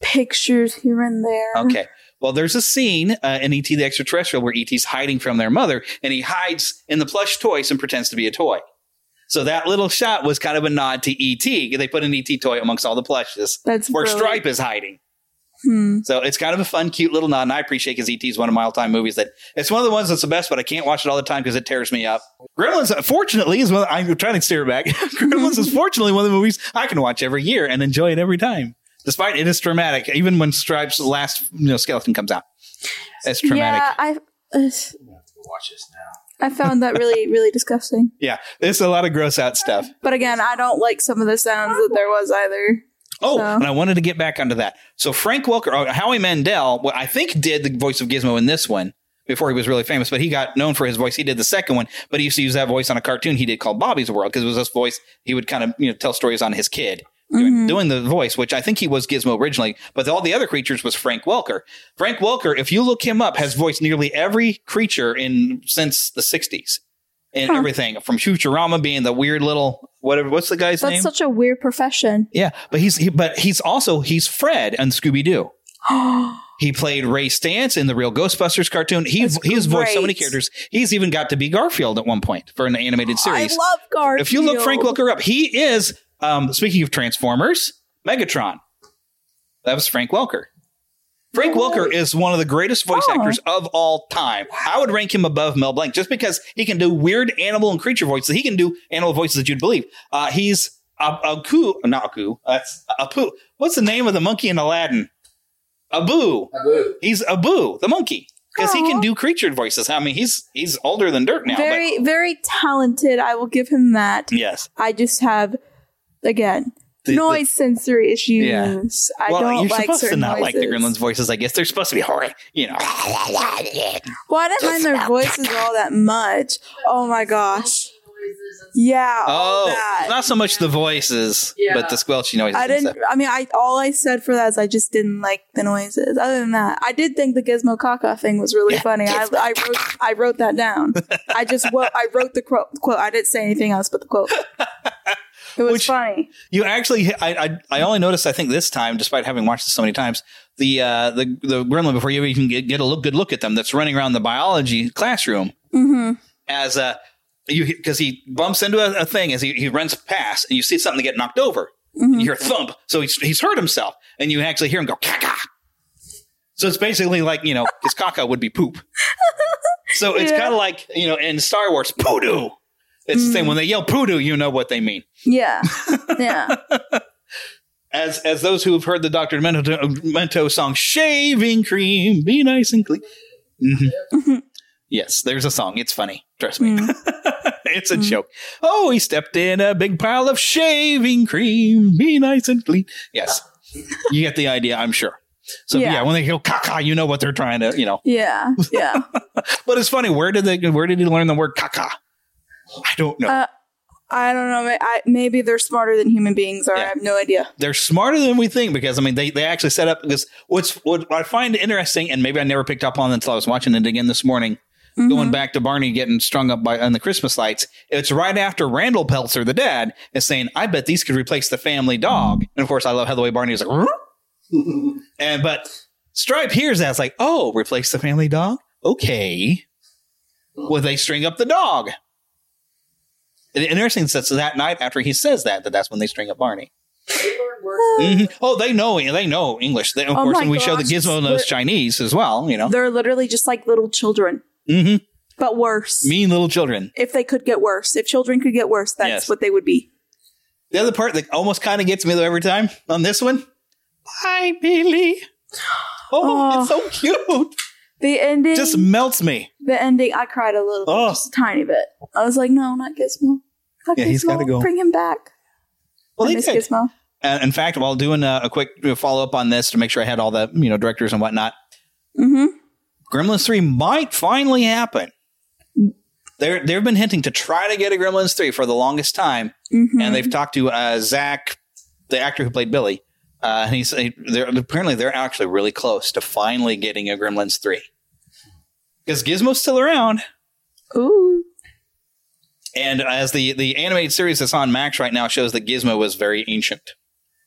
pictures here and there. Okay. Well, there's a scene uh, in E.T. the Extraterrestrial where E.T.'s hiding from their mother, and he hides in the plush toys and pretends to be a toy. So that little shot was kind of a nod to E.T. They put an E.T. toy amongst all the plushes That's where brilliant. Stripe is hiding. Hmm. So it's kind of a fun, cute little nod, and I appreciate because E.T. is one of my all-time movies. That it's one of the ones that's the best, but I can't watch it all the time because it tears me up. Gremlins, fortunately, is one. I'm trying to steer it back. *laughs* Gremlins is fortunately one of the movies I can watch every year and enjoy it every time, despite it is traumatic. Even when Stripe's last you know, skeleton comes out, it's traumatic. Yeah, I. Uh, Watch this now. I found that really, *laughs* really disgusting. Yeah, it's a lot of gross out stuff. But again, I don't like some of the sounds that there was either. Oh, So- and I wanted to get back onto that. So Frank Welker, or Howie Mandel, well, I think did the voice of Gizmo in this one before he was really famous, but he got known for his voice. He did the second one, but he used to use that voice on a cartoon he did called Bobby's World because it was this voice. He would kind of you know tell stories on his kid. Doing, Mhm. doing the voice, which I think he was Gizmo originally, but all the other creatures was Frank Welker. Frank Welker, if you look him up, has voiced nearly every creature in since the '60s, and Huh. everything from Futurama being the weird little whatever. What's the guy's That's name? That's such a weird profession. Yeah, but he's he, but he's also he's Fred and Scooby Doo. *gasps* He played Ray Stantz in the Real Ghostbusters cartoon. He he's voiced so many characters. He's even got to be Garfield at one point for an animated *gasps* series. I love Garfield. if you look Frank Welker up, he is um, speaking of Transformers, Megatron. That was Frank Welker. Frank Welker is one of the greatest voice Oh. actors of all time. I would rank him above Mel Blanc just because he can do weird animal and creature voices. He can do animal voices that you'd believe. Uh, he's a Aku, not Aku. That's Apu. What's the name of the monkey in Aladdin? Abu. Abu. He's Abu, the monkey, because he can do creature voices. I mean, he's he's older than dirt now. very, very talented. I will give him that. yes. I just have, again, The- noise sensory issues. Yeah. I well, don't you're like supposed to certain not like the noises. Gremlins voices. I guess they're supposed to be horrid. You know. Well, I didn't mind their voices all that much. Oh my gosh. Yeah. all Oh, that. not so much the voices, Yeah. but the squelchy noises. I didn't. I mean, I all I said for that is I just didn't like the noises. Other than that, I did think the Gizmo Kaka thing was really funny. I, I wrote I wrote that down. I just well, I wrote the quote. Quote. I didn't say anything else but the quote. *laughs* It was funny. You actually, I, I, I only noticed. I think this time, despite having watched this so many times, the uh, the the gremlin before you even get, get a look, good look at them, that's running around the biology classroom Mm-hmm. as uh, you because he bumps into a, a thing as he, he runs past, and you see something get knocked over. Mm-hmm. You hear a thump, so he's he's hurt himself, and you actually hear him go caca. So it's basically like you know his caca would be poop. So it's *laughs* Yeah. kind of like you know in Star Wars poodoo. It's the same mm. when they yell poodoo, you know what they mean. Yeah. *laughs* Yeah. As as those who have heard the Doctor Demento, song "Shaving Cream," be nice and clean. Mhm. yes, there's a song. It's funny. Trust me. Mm. *laughs* it's a mm. joke. Oh, he stepped in a big pile of shaving cream. Be nice and clean. Yes, you get the idea. I'm sure. So yeah, Yeah. when they go caca, you know what they're trying to, you know. Yeah. Yeah. *laughs* But it's funny. Where did they? Where did he learn the word caca? I don't know. Uh, I don't know. I, maybe they're smarter than human beings are. I have no idea. they're smarter than we think because I mean they, they actually set up because what's what I find interesting and maybe I never picked up on it until I was watching it again this morning. Going back to Barney getting strung up by on the Christmas lights, it's right after Randall Peltzer, the dad, is saying, "I bet these could replace the family dog." And of course, I love how the way Barney is like, *laughs* and but Stripe hears that, it's like, "Oh, replace the family dog? Okay." Well, they string up the dog. And interesting that so that night after he says that, that that's when they string up Barney. Mhm. Oh, they know they know English. They, of Oh course, and we show the Gizmo knows Chinese as well. You know, They're literally just like little children, hmm but worse. mean little children. If they could get worse, if children could get worse, that's Yes. what they would be. The other part that almost kind of gets me though every time on this one, hi Billy. Oh, it's so cute. The ending, Just melts me. the ending. I cried a little, Oh. bit, just a tiny bit. I was like, no, not Gizmo. Not Yeah, he's Gizmo. gotta go. Bring him back. Well, I miss did. Gizmo. Uh, in fact, while doing a, a quick follow up on this to make sure I had all the you know directors and whatnot, Mm-hmm. Gremlins three might finally happen. They're they've been hinting to try to get a Gremlins three for the longest time, Mhm. and they've talked to uh, Zach, the actor who played Billy, uh, and he's they're apparently they're actually really close to finally getting a Gremlins three because Gizmo's still around. Ooh. And as the the animated series that's on Max right now shows that Gizmo was very ancient.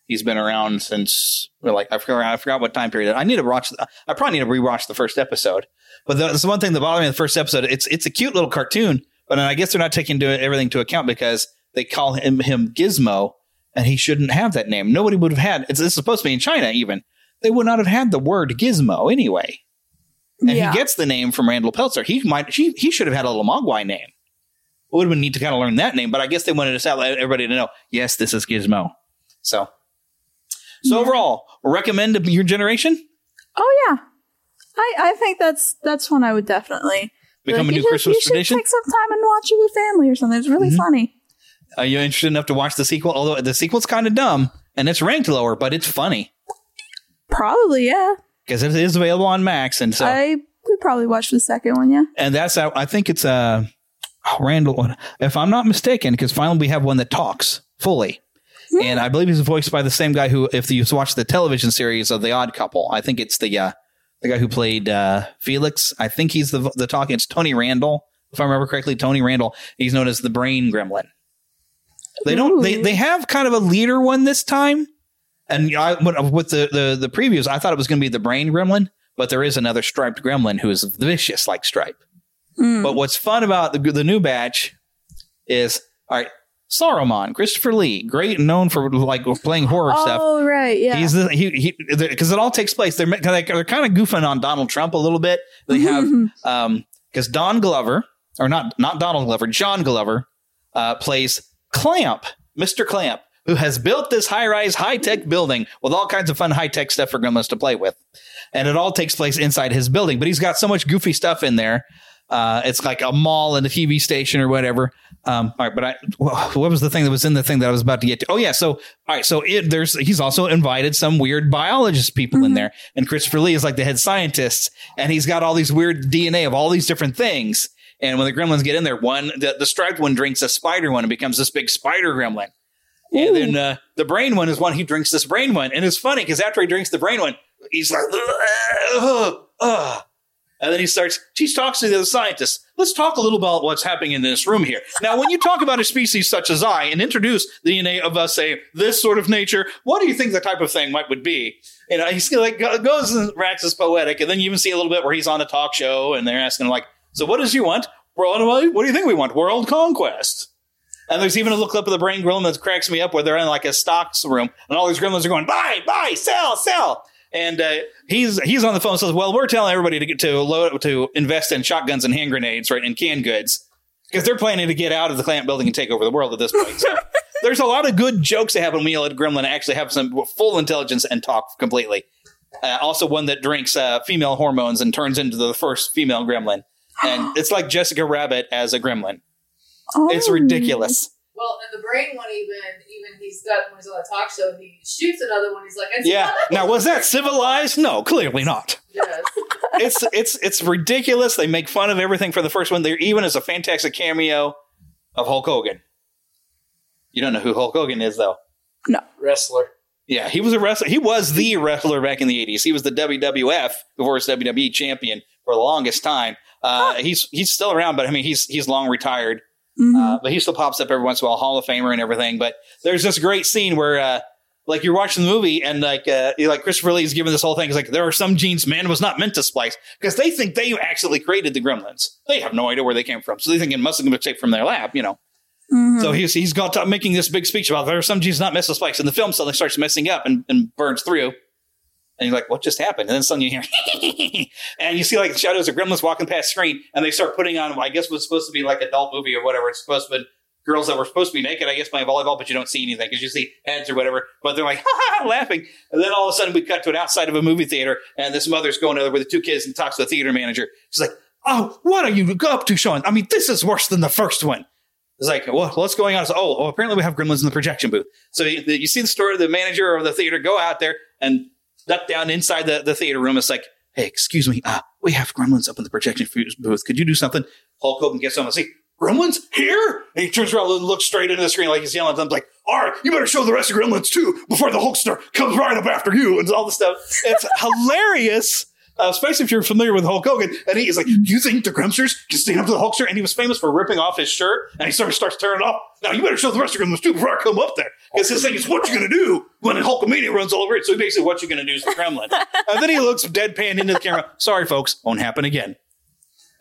He's been around since well, like I forgot I forgot what time period. I need to watch. I probably need to rewatch the first episode. But the, that's one thing that bothered me in the first episode. It's it's a cute little cartoon, but I guess they're not taking to everything to account because they call him him Gizmo, and he shouldn't have that name. Nobody would have had. It's, it's supposed to be in China even. They would not have had the word Gizmo anyway. And Yeah. he gets the name from Randall Peltzer. He might he, he should have had a little Mogwai name. It would have been neat to kind of learn that name, but I guess they wanted to let everybody to know, yes, this is Gizmo. So, so overall, recommend to your generation Oh yeah, I I think that's that's one I would definitely be Become a you new Christmas should tradition? Take some time and watch it with family or something. It's really Mhm. funny. Are you interested enough to watch the sequel? Although the sequel's kind of dumb and it's ranked lower, but it's funny Probably yeah. Because it is available on Max, and so I could probably watch the second one. Yeah. and that's I think it's uh, Randall. If I'm not mistaken, because finally we have one that talks fully, and I believe he's voiced by the same guy who, if you watch the television series of The Odd Couple, I think it's the uh, the guy who played uh, Felix. I think he's the the talking. It's Tony Randall, if I remember correctly. Tony Randall. He's known as the Brain Gremlin. They don't. They they have kind of a leader one this time, and I with the the the previews, I thought it was going to be the Brain Gremlin, but there is another striped Gremlin who is vicious like Stripe. But what's fun about the the new batch is all right. Saruman, Christopher Lee, great and known for like playing horror stuff. Oh right, yeah. He's the he he because it all takes place. They're they're, they're kind of goofing on Donald Trump a little bit. They have *laughs* um because Don Glover or not not Donald Glover, John Glover uh, plays Clamp, Mister Clamp, who has built this high rise, high tech building with all kinds of fun high tech stuff for Gremlins to play with, and it all takes place inside his building. But he's got so much goofy stuff in there. Uh, it's like a mall and a TV station or whatever. Um, all right, but I what was the thing that was in the thing that I was about to get to? Oh yeah, so all right, so it, there's he's also invited some weird biologist people in there, and Christopher Lee is like the head scientist, and he's got all these weird DNA of all these different things. And when the gremlins get in there, one the, the striped one drinks a spider one and becomes this big spider gremlin. And then uh, the brain one is one he drinks this brain one, and it's funny because after he drinks the brain one, he's like, ugh, ugh. And then he starts, he talks to the other scientists. Let's talk a little about what's happening in this room here. Now, when you talk about a species such as I and introduce the DNA of us, say, this sort of nature, what do you think the type of thing might would be? You know, he's like, goes and waxes poetic. And then you even see a little bit where he's on a talk show and they're asking, like, so what does you want? World, what do you think we want? World conquest. And there's even a look up of the brain gremlin that cracks me up where they're in like a stocks room and all these gremlins are going, buy, buy, sell, sell. And uh, he's he's on the phone and says, well, we're telling everybody to get to load, to invest in shotguns and hand grenades, right, and canned goods because they're planning to get out of the plant building and take over the world at this point. So *laughs* there's a lot of good jokes that happen when you let Gremlin actually have some full intelligence and talk completely. Uh, also, one that drinks uh, female hormones and turns into the first female gremlin. And *gasps* it's like Jessica Rabbit as a gremlin. It's ridiculous. Well, and the brain one, even even he's got when he's on a talk show, he shoots another one. He's like, Yeah. Now, was that civilized? No, clearly not. Yes. It's it's it's ridiculous. They make fun of everything for the first one. There even is a fantastic cameo of Hulk Hogan. You don't know who Hulk Hogan is, though. No wrestler. Yeah, he was a wrestler. He was the wrestler back in the '80s. He was the WWF before his WWE champion for the longest time. Uh, He's he's still around, but I mean, he's he's long retired. Uh, but he still pops up every once in a while, Hall of Famer and everything. But there's this great scene where, uh, like, you're watching the movie and like, uh, like Christopher Lee's giving this whole thing. It's like there are some genes man was not meant to splice because they think they actually created the Gremlins. They have no idea where they came from, so they think it must have been taken from their lab. You know. So he's he's got to making this big speech about there are some genes not meant to splice, and the film suddenly starts messing up and, and burns through. And you're like, what just happened? And then suddenly you hear, *laughs* and you see like shadows of gremlins walking past screen, and they start putting on, I guess, what's supposed to be like adult movie or whatever. It's supposed to be girls that were supposed to be naked, I guess, playing volleyball, but you don't see anything because you see heads or whatever. But they're like, *laughs* ha ha, laughing. And then all of a sudden we cut to an outside of a movie theater, and this mother's going over with the two kids and talks to the theater manager. She's like, oh, what are you up to, Sean? I mean, this is worse than the first one. It's like, well, what's going on? It's, oh, oh, apparently we have gremlins in the projection booth. So you, you see the story, of the manager of the theater go out there and duck down inside the, the theater room. It's like, hey, excuse me, uh, we have gremlins up in the projection booth. Could you do something? Hulk Hogan gets on and see, gremlins here? And he turns around and looks straight into the screen like he's yelling at them, like, all right, you better show the rest of gremlins too before the Hulkster comes right up after you and all this stuff. It's *laughs* hilarious. Uh, especially if you're familiar with Hulk Hogan, and he's like, "Do you think the Gremsters can stand up to the Hulkster?" And he was famous for ripping off his shirt, and he sort of starts tearing it off. Now you better show the rest of Gremlins too before I come up there, because his thing is, "What you gonna do when Hulkamania runs all over it?" So basically, what you gonna do is the Kremlin. *laughs* and then he looks deadpan into the camera. Sorry, folks, won't happen again.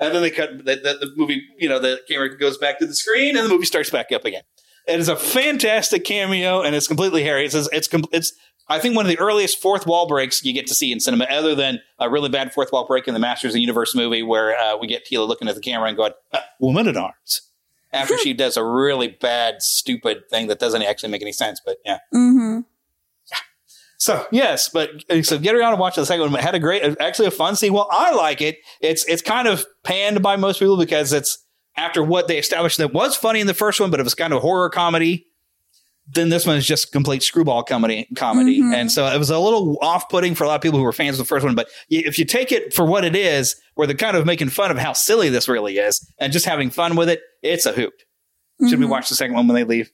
And then they cut the, the, the movie. You know, the camera goes back to the screen, and the movie starts back up again. It is a fantastic cameo, and it's completely hairy. It's it's it's I think one of the earliest fourth wall breaks you get to see in cinema, other than a really bad fourth wall break in the Masters of the Universe movie, where uh, we get Teela looking at the camera and going, "Uh, "Woman at arms," after she does a really bad, stupid thing that doesn't actually make any sense. But yeah, Mm-hmm. so yes, but uh, so get around and watch the second one. It had a great, actually a fun sequel. I like it. It's it's kind of panned by most people because it's after what they established that was funny in the first one, but it was kind of horror comedy. Then this one is just complete screwball comedy, comedy, Mhm. and so it was a little off-putting for a lot of people who were fans of the first one. But if you take it for what it is, where they're kind of making fun of how silly this really is, and just having fun with it, it's a hoot. Should we Mhm. watch the second one when they leave?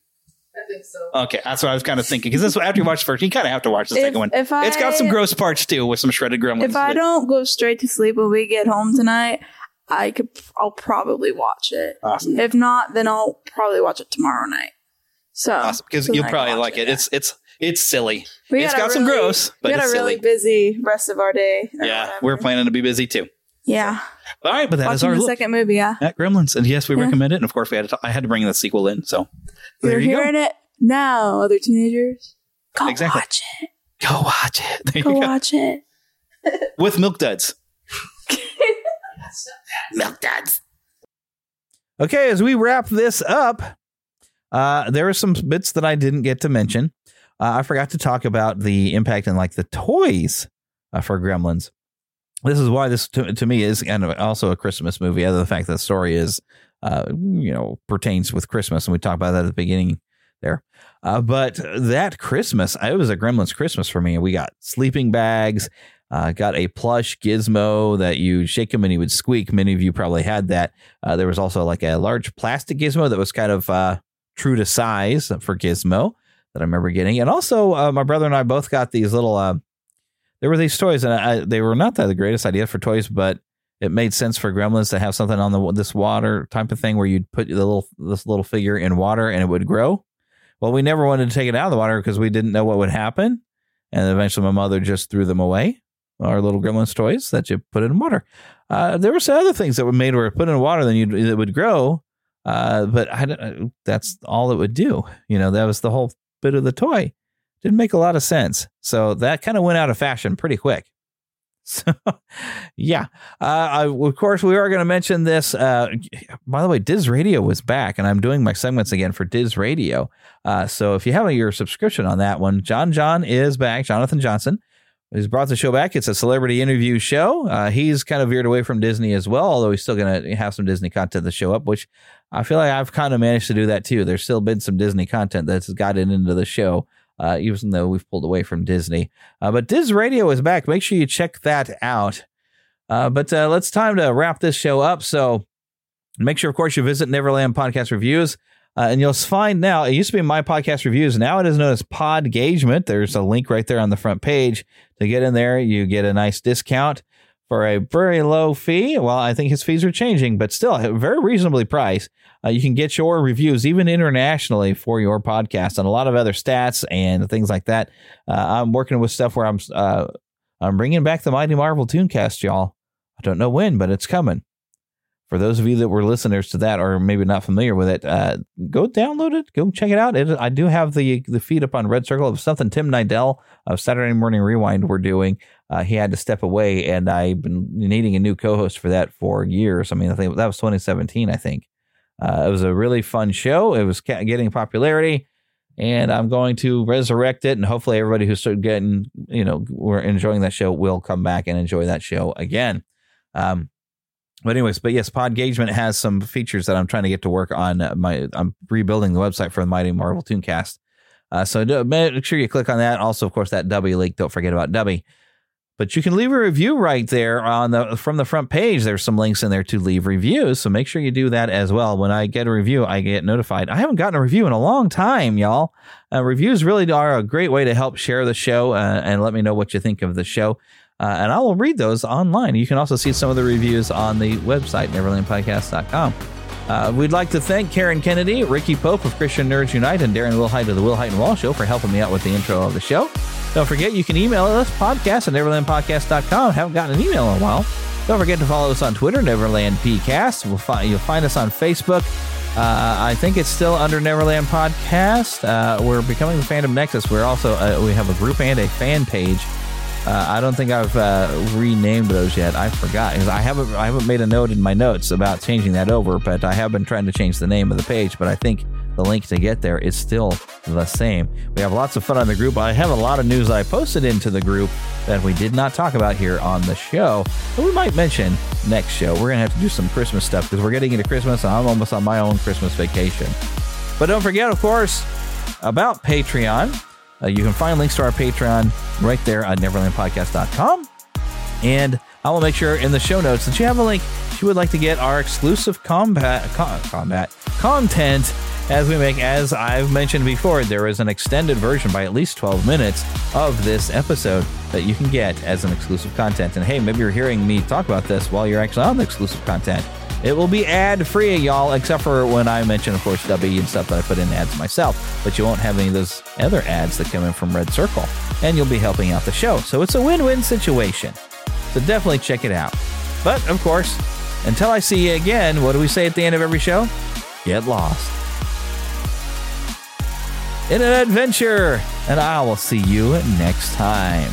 I think so. Okay, that's what I was kind of thinking. Because this after you watch the first, you kind of have to watch the If- second one. if I, it's got some gross parts too, with some shredded gremlins. If I don't go straight to sleep when we get home tonight, I could. I'll probably watch it. Awesome. If not, then I'll probably watch it tomorrow night. So awesome because you'll then I can probably like it. It's it's it's silly. We it's got got some really- gross, but we got a really silly. busy rest of our day. Yeah, whatever. we're planning to be busy too. yeah. All right, but that is Watching our the look second movie. Yeah, at Gremlins, and yes, we Yeah. recommend it. And of course, we had to. I had to bring the sequel in. So there you're you go. hearing it now, other teenagers. Go Exactly. watch it. Go watch it. *laughs* There Go you go. watch it. With Milk Duds. *laughs* Milk duds. Okay, as we wrap this up, uh, there are some bits that I didn't get to mention. Uh, I forgot to talk about the impact and like the toys uh, for Gremlins. This is why this to, to me is kind of also a Christmas movie. Other than the fact that the story is, uh, you know, pertains with Christmas, and we talked about that at the beginning there. Uh, but that Christmas, it was a Gremlins Christmas for me. We got sleeping bags, uh, got a plush gizmo that you shake him and he would squeak. Many of you probably had that. Uh, there was also like a large plastic gizmo that was kind of uh, true to size for gizmo that I remember getting. And also, uh, my brother and I both got these little. Uh, there were these toys, and I, they were not the greatest idea for toys, but it made sense for Gremlins to have something on the this water type of thing where you'd put the little this little figure in water and it would grow. Well, we never wanted to take it out of the water because we didn't know what would happen, and eventually my mother just threw them away. our little Gremlins toys that you put in water. Uh, there were some other things that were made where put in water then you that would grow, uh, but I don't, that's all it would do. You know, that was the whole bit of the toy. Didn't make a lot of sense. So that kind of went out of fashion pretty quick. *laughs* So, yeah. Uh, I, of course, we are going to mention this. Uh, by the way, Diz Radio was back, and I'm doing my segments again for Diz Radio. Uh, so if you have your subscription on that one, John John is back. Jonathan Johnson. has brought the show back. It's a celebrity interview show. Uh, he's kind of veered away from Disney as well, although he's still going to have some Disney content to show up, which I feel like I've kind of managed to do that too. There's still been some Disney content that's gotten into the show uh, even though we've pulled away from Disney. Uh, but Diz Radio is back. Make sure you check that out. Uh, but uh, let's time to wrap this show up. So make sure, of course, you visit Neverland Podcast Reviews. Uh, and you'll find now, it used to be My Podcast Reviews. Now it is known as Pod Podgagement. There's a link right there on the front page. To get in there, you get a nice discount for a very low fee. Well, I think his fees are changing, but still very reasonably priced. Uh, you can get your reviews even internationally for your podcast and a lot of other stats and things like that. Uh, I'm working with stuff where I'm uh, I'm bringing back the Mighty Marvel Tooncast, y'all. I don't know when, but it's coming. For those of you that were listeners to that or maybe not familiar with it, uh, go download it, go check it out. It, I do have the the feed up on Red Circle of something Tim Nidell of Saturday Morning Rewind we're doing. Uh, he had to step away, and I've been needing a new co-host for that for years. I mean, I think that was 2017, I think. Uh, it was a really fun show. It was getting popularity, and I'm going to resurrect it. And hopefully, everybody who started getting, you know, we're enjoying that show will come back and enjoy that show again. Um, but anyways, but yes, Podgagement has some features that I'm trying to get to work on. Uh, my I'm rebuilding the website for the Mighty Marvel Tooncast. Uh, so do, make sure you click on that. Also, of course, that W link. Don't forget about W. But you can leave a review right there on the from the front page. There's some links in there to leave reviews, so make sure you do that as well. When I get a review, I get notified. I haven't gotten a review in a long time, y'all. Uh, reviews really are a great way to help share the show uh, and let me know what you think of the show. Uh, and I will read those online. You can also see some of the reviews on the website, neverlandpodcast.com. Uh, we'd like to thank Karen Kennedy, Ricky Pope of Christian Nerds Unite, and Darren Wilhite of the Wilhite and Wall Show for helping me out with the intro of the show. Don't forget, you can email us, podcast at neverlandpodcast.com. Haven't gotten an email in a while. Don't forget to follow us on Twitter, Neverland PCast. We'll find, you'll find us on Facebook. Uh, I think it's still under Neverland Podcast. Uh, we're becoming the Fandom Nexus. We're also uh, we have a group and a fan page. Uh, I don't think I've uh, renamed those yet. I forgot because I haven't I haven't made a note in my notes about changing that over. But I have been trying to change the name of the page. But I think the link to get there is still the same. We have lots of fun on the group. I have a lot of news I posted into the group that we did not talk about here on the show, but we might mention next show. We're going to have to do some Christmas stuff because we're getting into Christmas and I'm almost on my own Christmas vacation. But don't forget, of course, about Patreon. Uh, you can find links to our Patreon right there on neverlandpodcast.com. And I will make sure in the show notes that you have a link if you would like to get our exclusive combat, com- combat content as we make, as I've mentioned before, there is an extended version by at least 12 minutes of this episode that you can get as an exclusive content. And hey, maybe you're hearing me talk about this while you're actually on the exclusive content. It will be ad free, y'all, except for when I mention, of course, W and stuff that I put in ads myself. But you won't have any of those other ads that come in from Red Circle, and you'll be helping out the show. So it's a win win situation. So definitely check it out. But of course, until I see you again, what do we say at the end of every show? Get lost in an adventure. And I will see you next time.